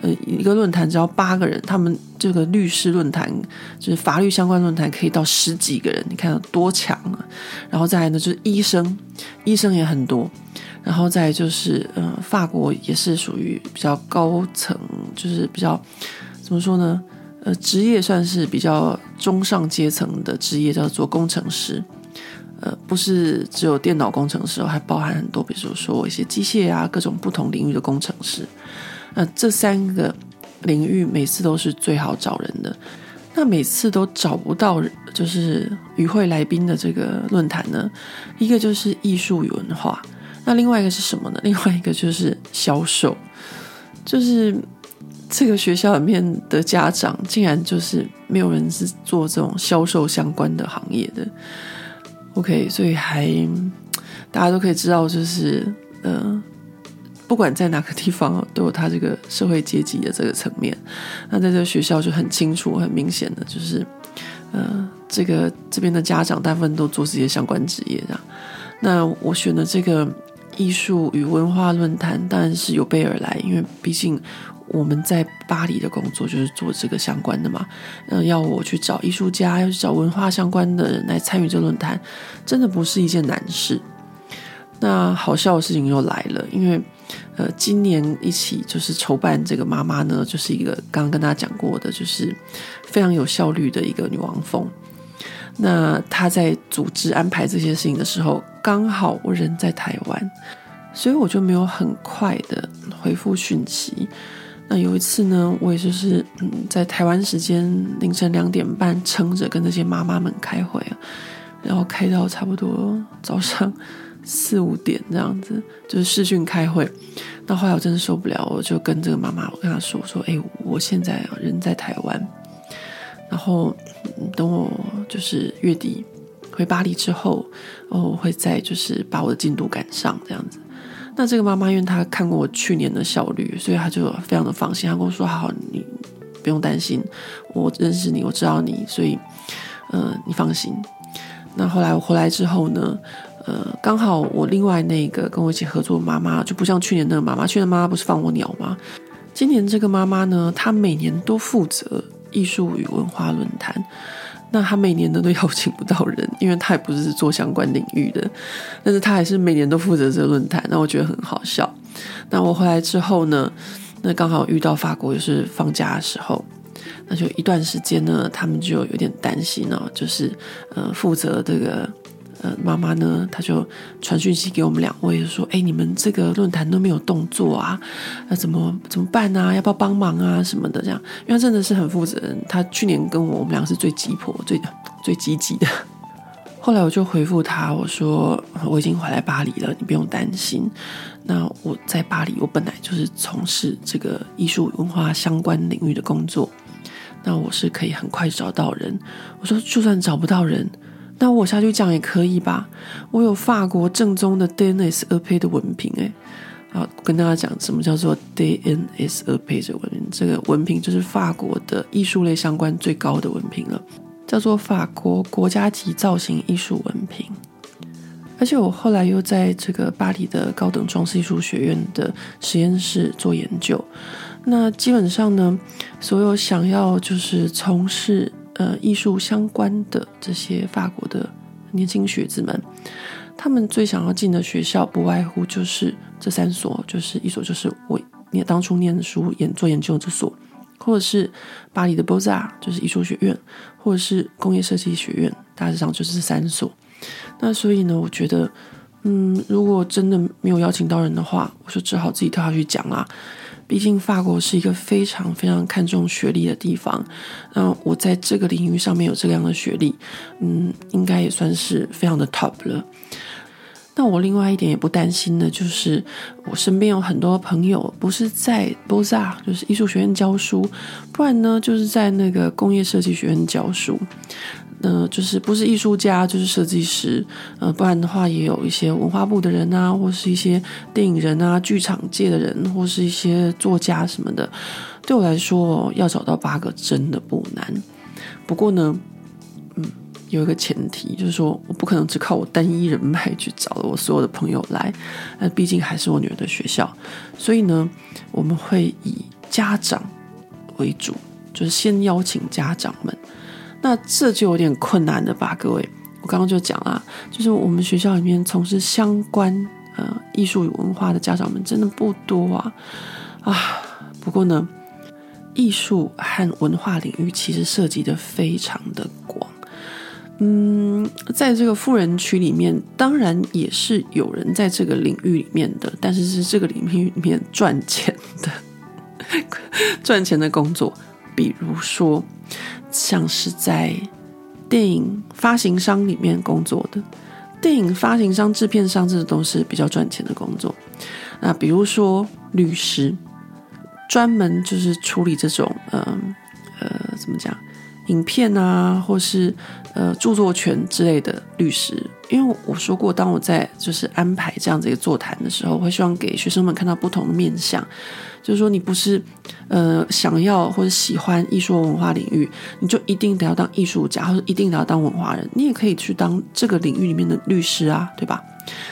呃，一个论坛只要八个人，他们这个律师论坛就是法律相关论坛可以到十几个人，你看有多强啊！然后再来呢，就是医生，医生也很多。然后再就是，呃，法国也是属于比较高层，就是比较。怎么说呢？呃，职业算是比较中上阶层的职业，叫做工程师。呃，不是只有电脑工程师，还包含很多，比如说一些机械啊，各种不同领域的工程师。那这三个领域每次都是最好找人的。那每次都找不到，就是与会来宾的这个论坛呢，一个就是艺术与文化，那另外一个是什么呢？另外一个就是销售，就是。这个学校里面的家长竟然就是没有人是做这种销售相关的行业的，OK，所以还大家都可以知道，就是呃，不管在哪个地方都有他这个社会阶级的这个层面。那在这个学校就很清楚、很明显的，就是呃，这个这边的家长大部分都做这些相关职业的。那我选的这个艺术与文化论坛当然是有备而来，因为毕竟。我们在巴黎的工作就是做这个相关的嘛，嗯，要我去找艺术家，要去找文化相关的人来参与这论坛，真的不是一件难事。那好笑的事情又来了，因为呃，今年一起就是筹办这个妈妈呢，就是一个刚刚跟大家讲过的，就是非常有效率的一个女王蜂。那她在组织安排这些事情的时候，刚好我人在台湾。所以我就没有很快的回复讯息。那有一次呢，我也就是嗯，在台湾时间凌晨两点半撑着跟那些妈妈们开会啊，然后开到差不多早上四五点这样子，就是视讯开会。那后来我真的受不了，我就跟这个妈妈，我跟她说，我说，哎，我现在人在台湾，然后等我就是月底回巴黎之后，我会再就是把我的进度赶上这样子。那这个妈妈，因为她看过我去年的效率，所以她就非常的放心。她跟我说：“好，你不用担心，我认识你，我知道你，所以，呃，你放心。”那后来我回来之后呢，呃，刚好我另外那个跟我一起合作的妈妈，就不像去年那个妈妈，去年妈妈不是放我鸟吗？今年这个妈妈呢，她每年都负责艺术与文化论坛。那他每年呢都邀请不到人，因为他也不是做相关领域的，但是他还是每年都负责这个论坛。那我觉得很好笑。那我回来之后呢，那刚好遇到法国就是放假的时候，那就一段时间呢，他们就有点担心哦，就是呃负责这个。呃，妈妈呢，她就传讯息给我们两位，说：“哎，你们这个论坛都没有动作啊，那怎么怎么办啊？要不要帮忙啊？什么的这样？因为她真的是很负责任。她去年跟我，我们俩是最急迫、最最积极的。后来我就回复她，我说我已经回来巴黎了，你不用担心。那我在巴黎，我本来就是从事这个艺术文化相关领域的工作，那我是可以很快找到人。我说，就算找不到人。”那我下去讲也可以吧？我有法国正宗的 DNS-EP 的文凭哎，好跟大家讲什么叫做 DNS-EP 的文凭？这个文凭就是法国的艺术类相关最高的文凭了，叫做法国国家级造型艺术文凭。而且我后来又在这个巴黎的高等装饰艺术学院的实验室做研究。那基本上呢，所有想要就是从事呃，艺术相关的这些法国的年轻学子们，他们最想要进的学校不外乎就是这三所，就是一所就是我念当初念书研做研究的这所，或者是巴黎的 Beaux-Arts，就是艺术学院，或者是工业设计学院，大致上就是这三所。那所以呢，我觉得，嗯，如果真的没有邀请到人的话，我就只好自己跳下去讲啦。毕竟法国是一个非常非常看重学历的地方，那我在这个领域上面有这样的学历，嗯，应该也算是非常的 top 了。那我另外一点也不担心的，就是我身边有很多朋友不是在 Beaux-Arts，就是艺术学院教书，不然呢就是在那个工业设计学院教书。呃，就是不是艺术家就是设计师，呃，不然的话也有一些文化部的人啊，或是一些电影人啊、剧场界的人，或是一些作家什么的。对我来说，要找到八个真的不难。不过呢，嗯，有一个前提，就是说我不可能只靠我单一人脉去找了我所有的朋友来，那毕竟还是我女儿的学校，所以呢，我们会以家长为主，就是先邀请家长们。那这就有点困难了吧，各位。我刚刚就讲了，就是我们学校里面从事相关呃艺术与文化的家长们真的不多啊啊。不过呢，艺术和文化领域其实涉及的非常的广。嗯，在这个富人区里面，当然也是有人在这个领域里面的，但是是这个领域里面赚钱的 赚钱的工作，比如说。像是在电影发行商里面工作的电影发行商、制片商，这都是比较赚钱的工作。那比如说律师，专门就是处理这种，嗯呃，呃，怎么讲，影片啊，或是呃著作权之类的律师。因为我说过，当我在就是安排这样子一个座谈的时候，我会希望给学生们看到不同的面相。就是说，你不是呃想要或者喜欢艺术文化领域，你就一定得要当艺术家，或者一定得要当文化人。你也可以去当这个领域里面的律师啊，对吧？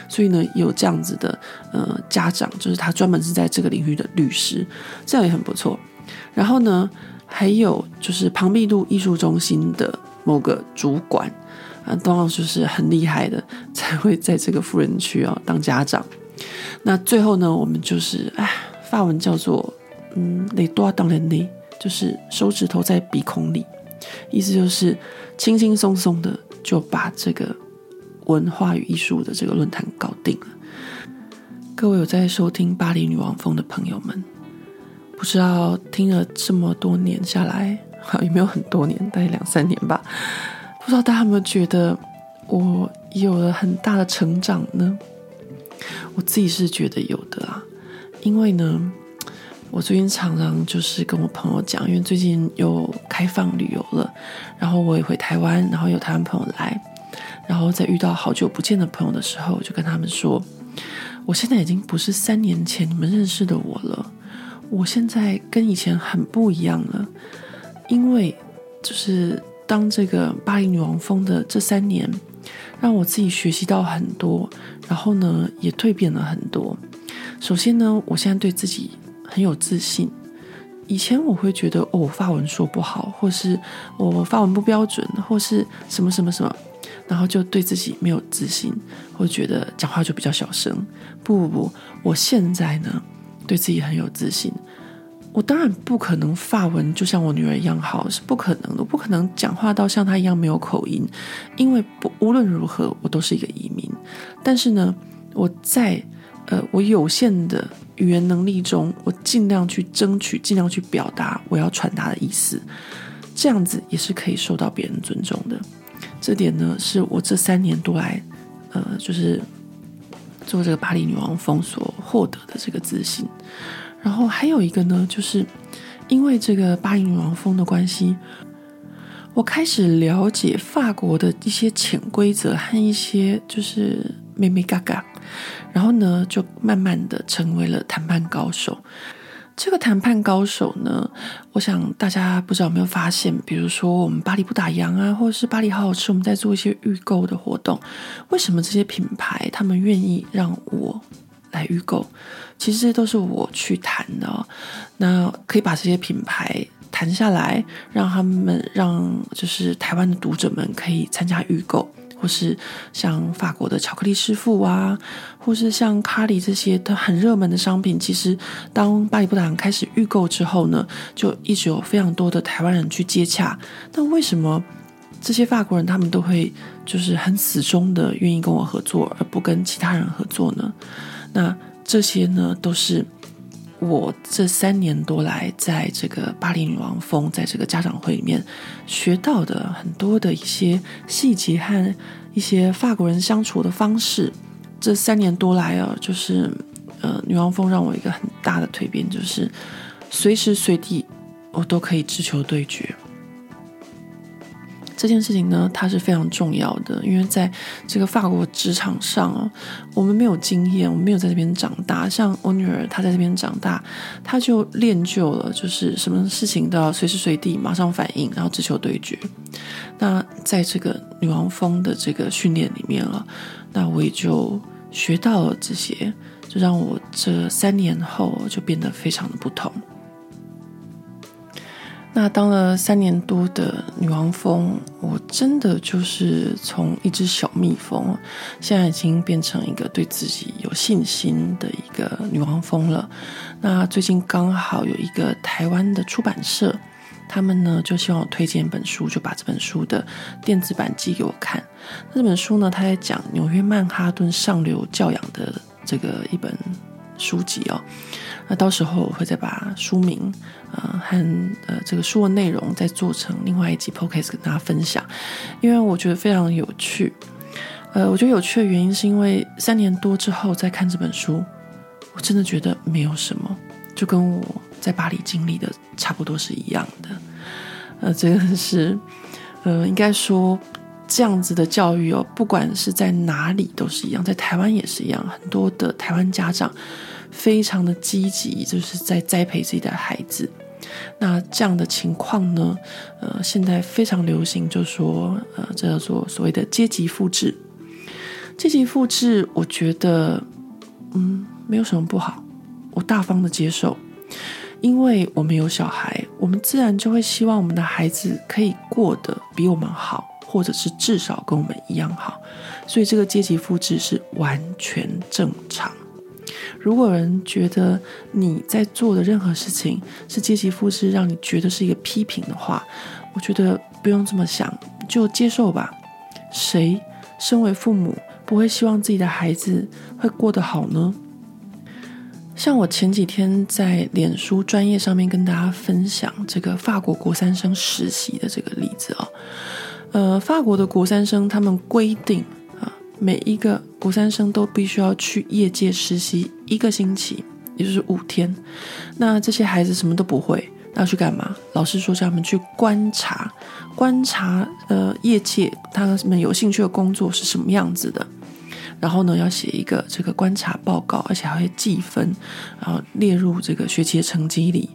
所以呢，有这样子的呃家长，就是他专门是在这个领域的律师，这样也很不错。然后呢，还有就是庞毕度艺术中心的某个主管。啊，当然就是很厉害的，才会在这个富人区啊当家长。那最后呢，我们就是哎，发文叫做嗯，les doigts dans le nez，就是手指头在鼻孔里，意思就是轻轻松松的就把这个文化与艺术的这个论坛搞定了。各位有在收听《巴黎女王风》的朋友们，不知道听了这么多年下来，好有没有很多年，大概两三年吧？不知道大家有没有觉得我有了很大的成长呢？我自己是觉得有的啊，因为呢，我最近常常就是跟我朋友讲，因为最近又开放旅游了，然后我也回台湾，然后有台湾朋友来，然后在遇到好久不见的朋友的时候，我就跟他们说。我现在已经不是三年前你们认识的我了，我现在跟以前很不一样了，因为就是当这个巴黎女王疯的这三年，让我自己学习到很多，然后呢也蜕变了很多。首先呢，我现在对自己很有自信，以前我会觉得哦，我法文说不好，或是我发文不标准，或是什么什么什么。然后就对自己没有自信，或觉得讲话就比较小声。不不不，我现在呢，对自己很有自信。我当然不可能发文就像我女儿一样好，是不可能的。我不可能讲话到像她一样没有口音，因为不无论如何，我都是一个移民。但是呢，我在呃我有限的语言能力中，我尽量去争取，尽量去表达我要传达的意思。这样子也是可以受到别人尊重的。这点呢，是我这三年多来，呃，就是做这个巴黎女王疯所获得的这个自信。然后还有一个呢，就是因为这个巴黎女王疯的关系，我开始了解法国的一些潜规则和一些就是妹妹嘎嘎，然后呢，就慢慢的成为了谈判高手。这个谈判高手呢，我想大家不知道有没有发现，比如说我们巴黎不打烊啊，或者是巴黎好好吃，我们在做一些预购的活动。为什么这些品牌他们愿意让我来预购？其实这些都是我去谈的哦。那可以把这些品牌谈下来，让他们让就是台湾的读者们可以参加预购。或是像法国的巧克力师傅啊，或是像卡里这些的很热门的商品，其实当巴黎布朗开始预购之后呢，就一直有非常多的台湾人去接洽。那为什么这些法国人他们都会就是很死忠的愿意跟我合作，而不跟其他人合作呢？那这些呢，都是。我这三年多来，在这个巴黎女王峰，在这个家长会里面学到的很多的一些细节和一些法国人相处的方式，这三年多来啊，就是呃，女王峰让我一个很大的蜕变，就是随时随地我都可以直球对决。这件事情呢，它是非常重要的，因为在这个法国职场上哦，我们没有经验，我们没有在这边长大。像我女儿，她在这边长大，她就练就了，就是什么事情都要随时随地马上反应，然后直球对决。那在这个女王疯的这个训练里面了，那我也就学到了这些，就让我这三年后就变得非常的不同。那当了三年多的女王蜂，我真的就是从一只小蜜蜂，现在已经变成一个对自己有信心的一个女王蜂了。那最近刚好有一个台湾的出版社，他们呢就希望我推荐一本书，就把这本书的电子版寄给我看。那这本书呢，他在讲纽约曼哈顿上流教养的这个一本书籍哦。那到时候我会再把书名，呃，和呃这个书的内容再做成另外一集 podcast 跟大家分享，因为我觉得非常有趣。呃，我觉得有趣的原因是因为三年多之后再看这本书，我真的觉得没有什么，就跟我在巴黎经历的差不多是一样的。呃，这个是，呃，应该说这样子的教育哦，不管是在哪里都是一样，在台湾也是一样，很多的台湾家长。非常的积极，就是在栽培自己的孩子。那这样的情况呢，呃，现在非常流行，就说，呃，这叫做所谓的阶级复制。阶级复制，我觉得，嗯，没有什么不好，我大方的接受，因为我们有小孩，我们自然就会希望我们的孩子可以过得比我们好，或者是至少跟我们一样好。所以，这个阶级复制是完全正常。如果有人觉得你在做的任何事情是阶级复制，让你觉得是一个批评的话，我觉得不用这么想，就接受吧。谁身为父母不会希望自己的孩子会过得好呢？像我前几天在脸书专业上面跟大家分享这个法国国三生实习的这个例子啊、呃，法国的国三生他们规定，每一个国三生都必须要去业界实习一个星期，也就是五天。那这些孩子什么都不会，那要去干嘛？老师说叫他们去观察，观察呃业界他们有兴趣的工作是什么样子的。然后呢，要写一个这个观察报告，而且还会计分，然后列入这个学期的成绩里。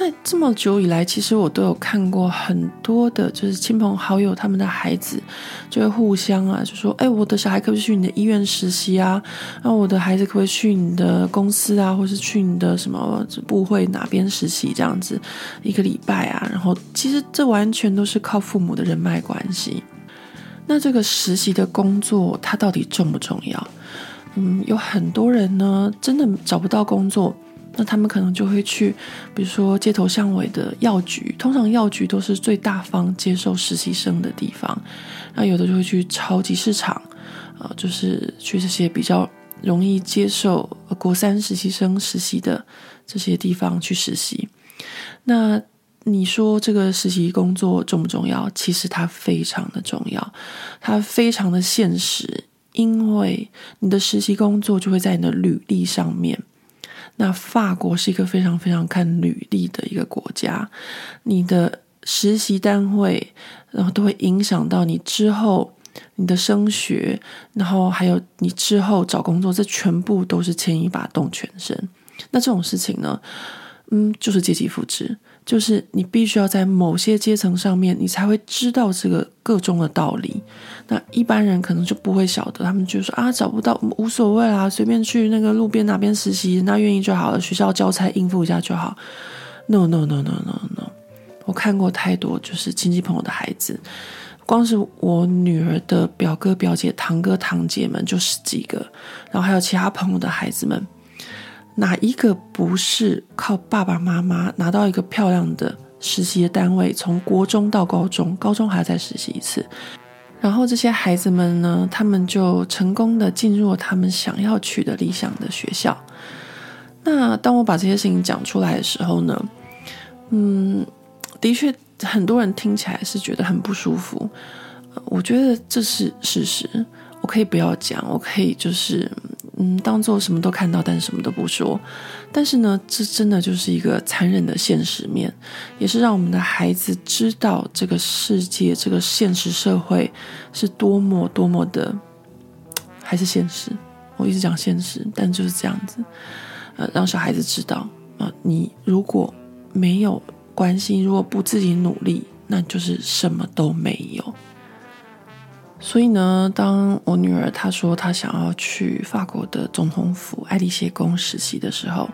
那这么久以来，其实我都有看过很多的，就是亲朋好友他们的孩子就会互相啊，就说：“哎，我的小孩可不可以去你的医院实习啊？那我的孩子可不可以去你的公司啊，或是去你的什么部会哪边实习？这样子一个礼拜啊？然后其实这完全都是靠父母的人脉关系。”那这个实习的工作，它到底重不重要？嗯，有很多人呢，真的找不到工作，那他们可能就会去，比如说街头巷尾的药局，通常药局都是最大方接受实习生的地方。那有的就会去超级市场，呃，就是去这些比较容易接受国三实习生实习的这些地方去实习。那你说这个实习工作重不重要？其实它非常的重要，它非常的现实，因为你的实习工作就会在你的履历上面。那法国是一个非常非常看履历的一个国家，你的实习单位，然后都会影响到你之后你的升学，然后还有你之后找工作，这全部都是牵一把动全身。那这种事情呢，嗯，就是阶级复制。就是你必须要在某些阶层上面，你才会知道这个个中的道理。那一般人可能就不会晓得，他们就说啊，找不到无所谓啦，随便去那个路边哪边实习，那愿意就好了，学校交差应付一下就好。No no no no no no，我看过太多，就是亲戚朋友的孩子，光是我女儿的表哥表姐、堂哥堂姐们就十几个，然后还有其他朋友的孩子们。哪一个不是靠爸爸妈妈拿到一个漂亮的实习的单位，从国中到高中，高中还要再实习一次，然后这些孩子们呢，他们就成功的进入了他们想要去的理想的学校。那当我把这些事情讲出来的时候呢，嗯，的确很多人听起来是觉得很不舒服。我觉得这是事实，可以不要讲，我可以就是。嗯，当做什么都看到，但什么都不说。但是呢，这真的就是一个残忍的现实面，也是让我们的孩子知道这个世界、这个现实社会是多么多么的，还是现实。我一直讲现实，但就是这样子。呃，让小孩子知道啊，呃，你如果没有关心，如果不自己努力，那就是什么都没有。所以呢，当我女儿她说她想要去法国的总统府爱丽舍宫实习的时候，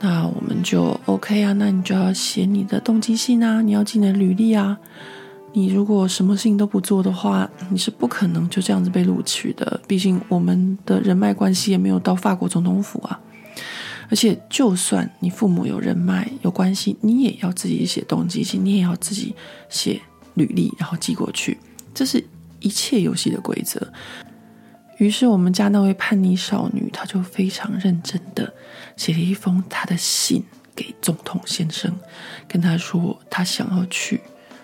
那我们就 OK 啊，那你就要写你的动机信啊，你要记你的履历啊。你如果什么事情都不做的话，你是不可能就这样子被录取的。毕竟我们的人脉关系也没有到法国总统府啊。而且，就算你父母有人脉有关系，你也要自己写动机信，你也要自己写履历，然后寄过去。这是。一切游戏的规则。于是，我们家那位叛逆少女，她就非常认真的写了一封她的信给总统先生，跟他说她想要去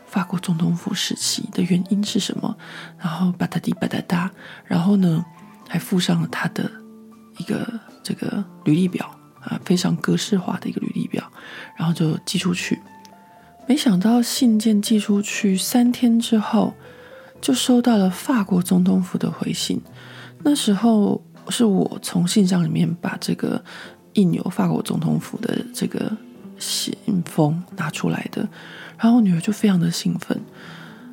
法国总统府实习的原因是什么，然后吧嗒滴吧嗒哒，然后呢，还附上了她的一个这个履历表啊，非常格式化的一个履历表，然后就寄出去。没想到信件寄出去三天之后，就收到了法国总统府的回信，那时候是我从信箱里面把这个印有法国总统府的这个信封拿出来的，然后我女儿就非常的兴奋。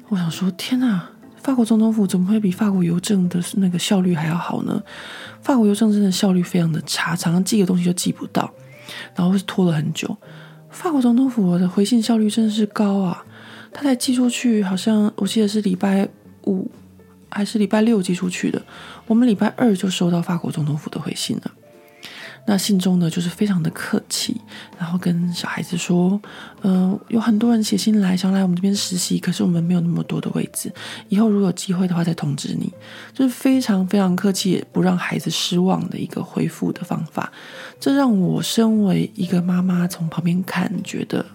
我想说，天哪，法国总统府怎么会比法国邮政的那个效率还要好呢？法国邮政真的效率非常的差，常常寄个东西就寄不到，然后是拖了很久。法国总统府的回信效率真的是高啊，他才寄出去，好像我记得是礼拜。五还是礼拜六寄出去的，我们礼拜二就收到法国总统府的回信了。那信中呢，就是非常的客气，然后跟小孩子说，嗯、呃，有很多人写信来想来我们这边实习，可是我们没有那么多的位置，以后如果有机会的话再通知你，就是非常非常客气，也不让孩子失望的一个回复的方法。这让我身为一个妈妈从旁边看，觉得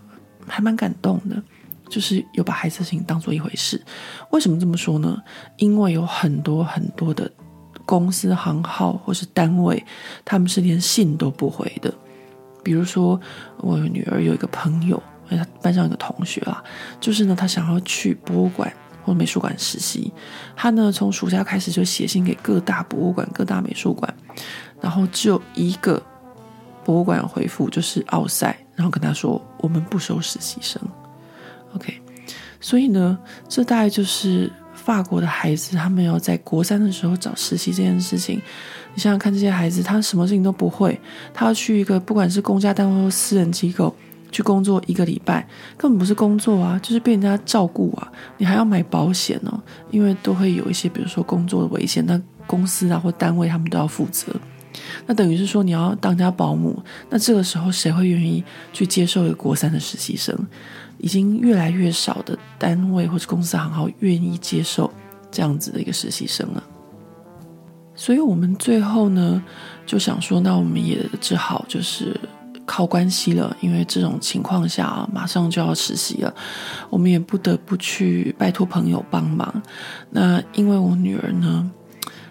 还蛮感动的，就是有把孩子的事情当做一回事。为什么这么说呢？因为有很多很多的。公司行号或是单位，他们是连信都不回的。比如说，我女儿有一个朋友，她班上一个同学啊，就是呢，他想要去博物馆或美术馆实习。他呢，从暑假开始就写信给各大博物馆、各大美术馆，然后只有一个博物馆回复，就是奥赛，然后跟他说我们不收实习生。OK，所以呢，这大概就是。法国的孩子，他们要在国三的时候找实习这件事情，你想想看，这些孩子他什么事情都不会，他要去一个不管是公家单位或私人机构去工作一个礼拜，根本不是工作啊，就是被人家照顾啊，你还要买保险哦，因为都会有一些，比如说工作的危险，那公司啊或单位他们都要负责，那等于是说你要当家保姆，那这个时候谁会愿意去接受一个国三的实习生？已经越来越少的单位或者公司行号愿意接受这样子的一个实习生了，所以我们最后呢就想说，那我们也只好就是靠关系了，因为这种情况下啊，马上就要实习了，我们也不得不去拜托朋友帮忙。那因为我女儿呢，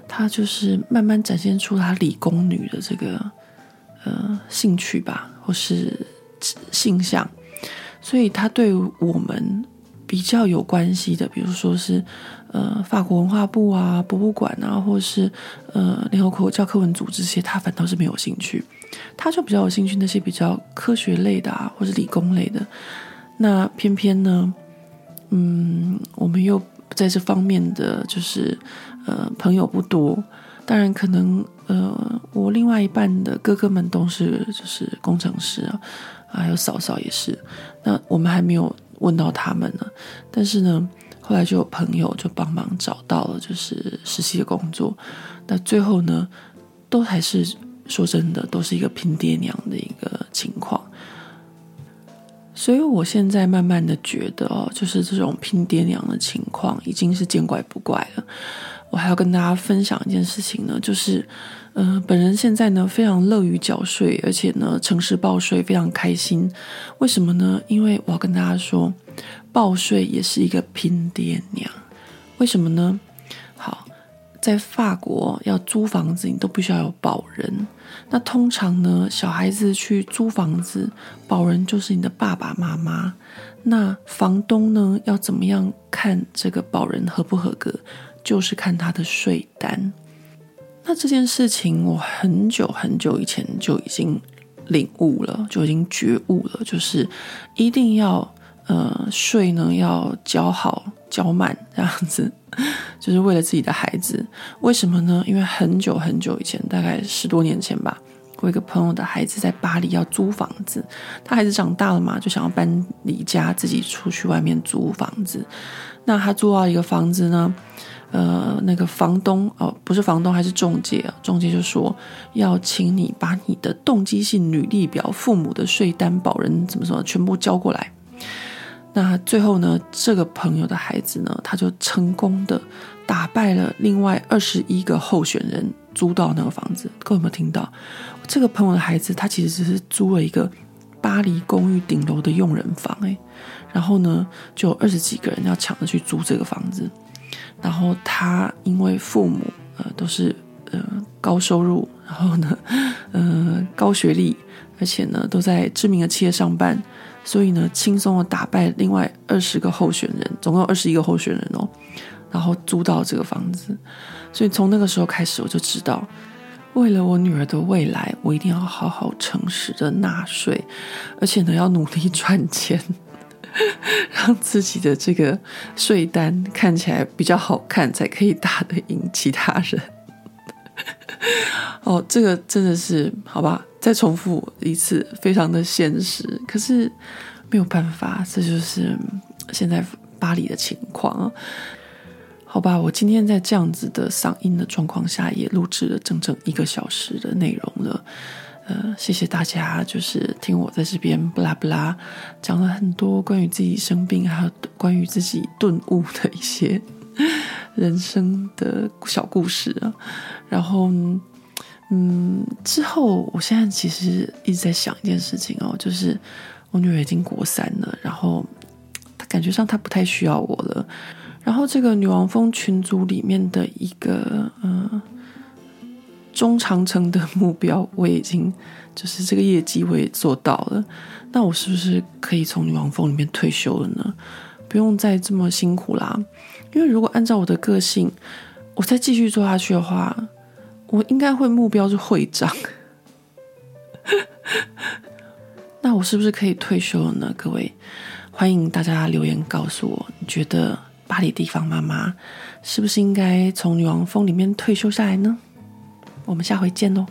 她就是慢慢展现出她理工女的这个呃兴趣吧，或是性向。所以他对我们比较有关系的，比如说是呃法国文化部啊、博物馆啊，或是呃联合国教科文组织这些，他反倒是没有兴趣。他就比较有兴趣那些比较科学类的啊，或是理工类的。那偏偏呢，嗯，我们又在这方面的就是呃朋友不多。当然，可能呃我另外一半的哥哥们都是就是工程师啊。还有嫂嫂也是，那我们还没有问到他们呢。但是呢，后来就有朋友就帮忙找到了，就是实习的工作。那最后呢，都还是说真的，都是一个拼爹娘的一个情况。所以我现在慢慢的觉得哦，就是这种拼爹娘的情况已经是见怪不怪了。我还要跟大家分享一件事情呢，就是，呃，本人现在呢非常乐于缴税，而且呢诚实报税非常开心。为什么呢？因为我要跟大家说，报税也是一个拼爹娘。为什么呢？好，在法国要租房子，你都必须要有保人。那通常呢，小孩子去租房子，保人就是你的爸爸妈妈。那房东呢，要怎么样看这个保人合不合格？就是看他的税单。那这件事情我很久很久以前就已经领悟了，就已经觉悟了，就是一定要呃税呢要交好交满这样子，就是为了自己的孩子。为什么呢？因为很久很久以前，大概十多年前吧，我一个朋友的孩子在巴黎要租房子，他孩子长大了嘛，就想要搬离家，自己出去外面租房子。那他租到一个房子呢？呃，那个房东哦，不是房东，还是中介啊？中介就说要请你把你的动机性履历表、父母的税单、保人怎么怎么全部交过来。那最后呢，这个朋友的孩子呢，他就成功的打败了另外二十一个候选人，租到那个房子。各位有没有听到？这个朋友的孩子，他其实只是租了一个巴黎公寓顶楼的用人房，哎，然后呢，就有二十几个人要抢着去租这个房子。然后他因为父母呃都是呃高收入，然后呢呃高学历，而且呢都在知名的企业上班，所以呢轻松的打败另外二十个候选人，总共有二十一个候选人哦，然后租到这个房子。所以从那个时候开始，我就知道，为了我女儿的未来，我一定要好好诚实的纳税，而且呢要努力赚钱。让自己的这个税单看起来比较好看，才可以打得赢其他人。哦，这个真的是好吧？再重复一次，非常的现实。可是没有办法，这就是现在巴黎的情况。好吧，我今天在这样子的嗓音的状况下，也录制了整整一个小时的内容了。呃，谢谢大家，就是听我在这边不拉不拉讲了很多关于自己生病，还有关于自己顿悟的一些人生的小故事啊。然后，嗯，之后我现在其实一直在想一件事情哦，就是我女儿已经国三了，然后她感觉上她不太需要我了。然后这个女王蜂群组里面的一个嗯。中长程的目标我已经就是这个业绩我也做到了，那我是不是可以从女王蜂里面退休了呢？不用再这么辛苦啦。因为如果按照我的个性，我再继续做下去的话，我应该会目标是会长。那我是不是可以退休了呢？各位，欢迎大家留言告诉我，你觉得巴黎地方妈妈是不是应该从女王蜂里面退休下来呢？我们下回见喽。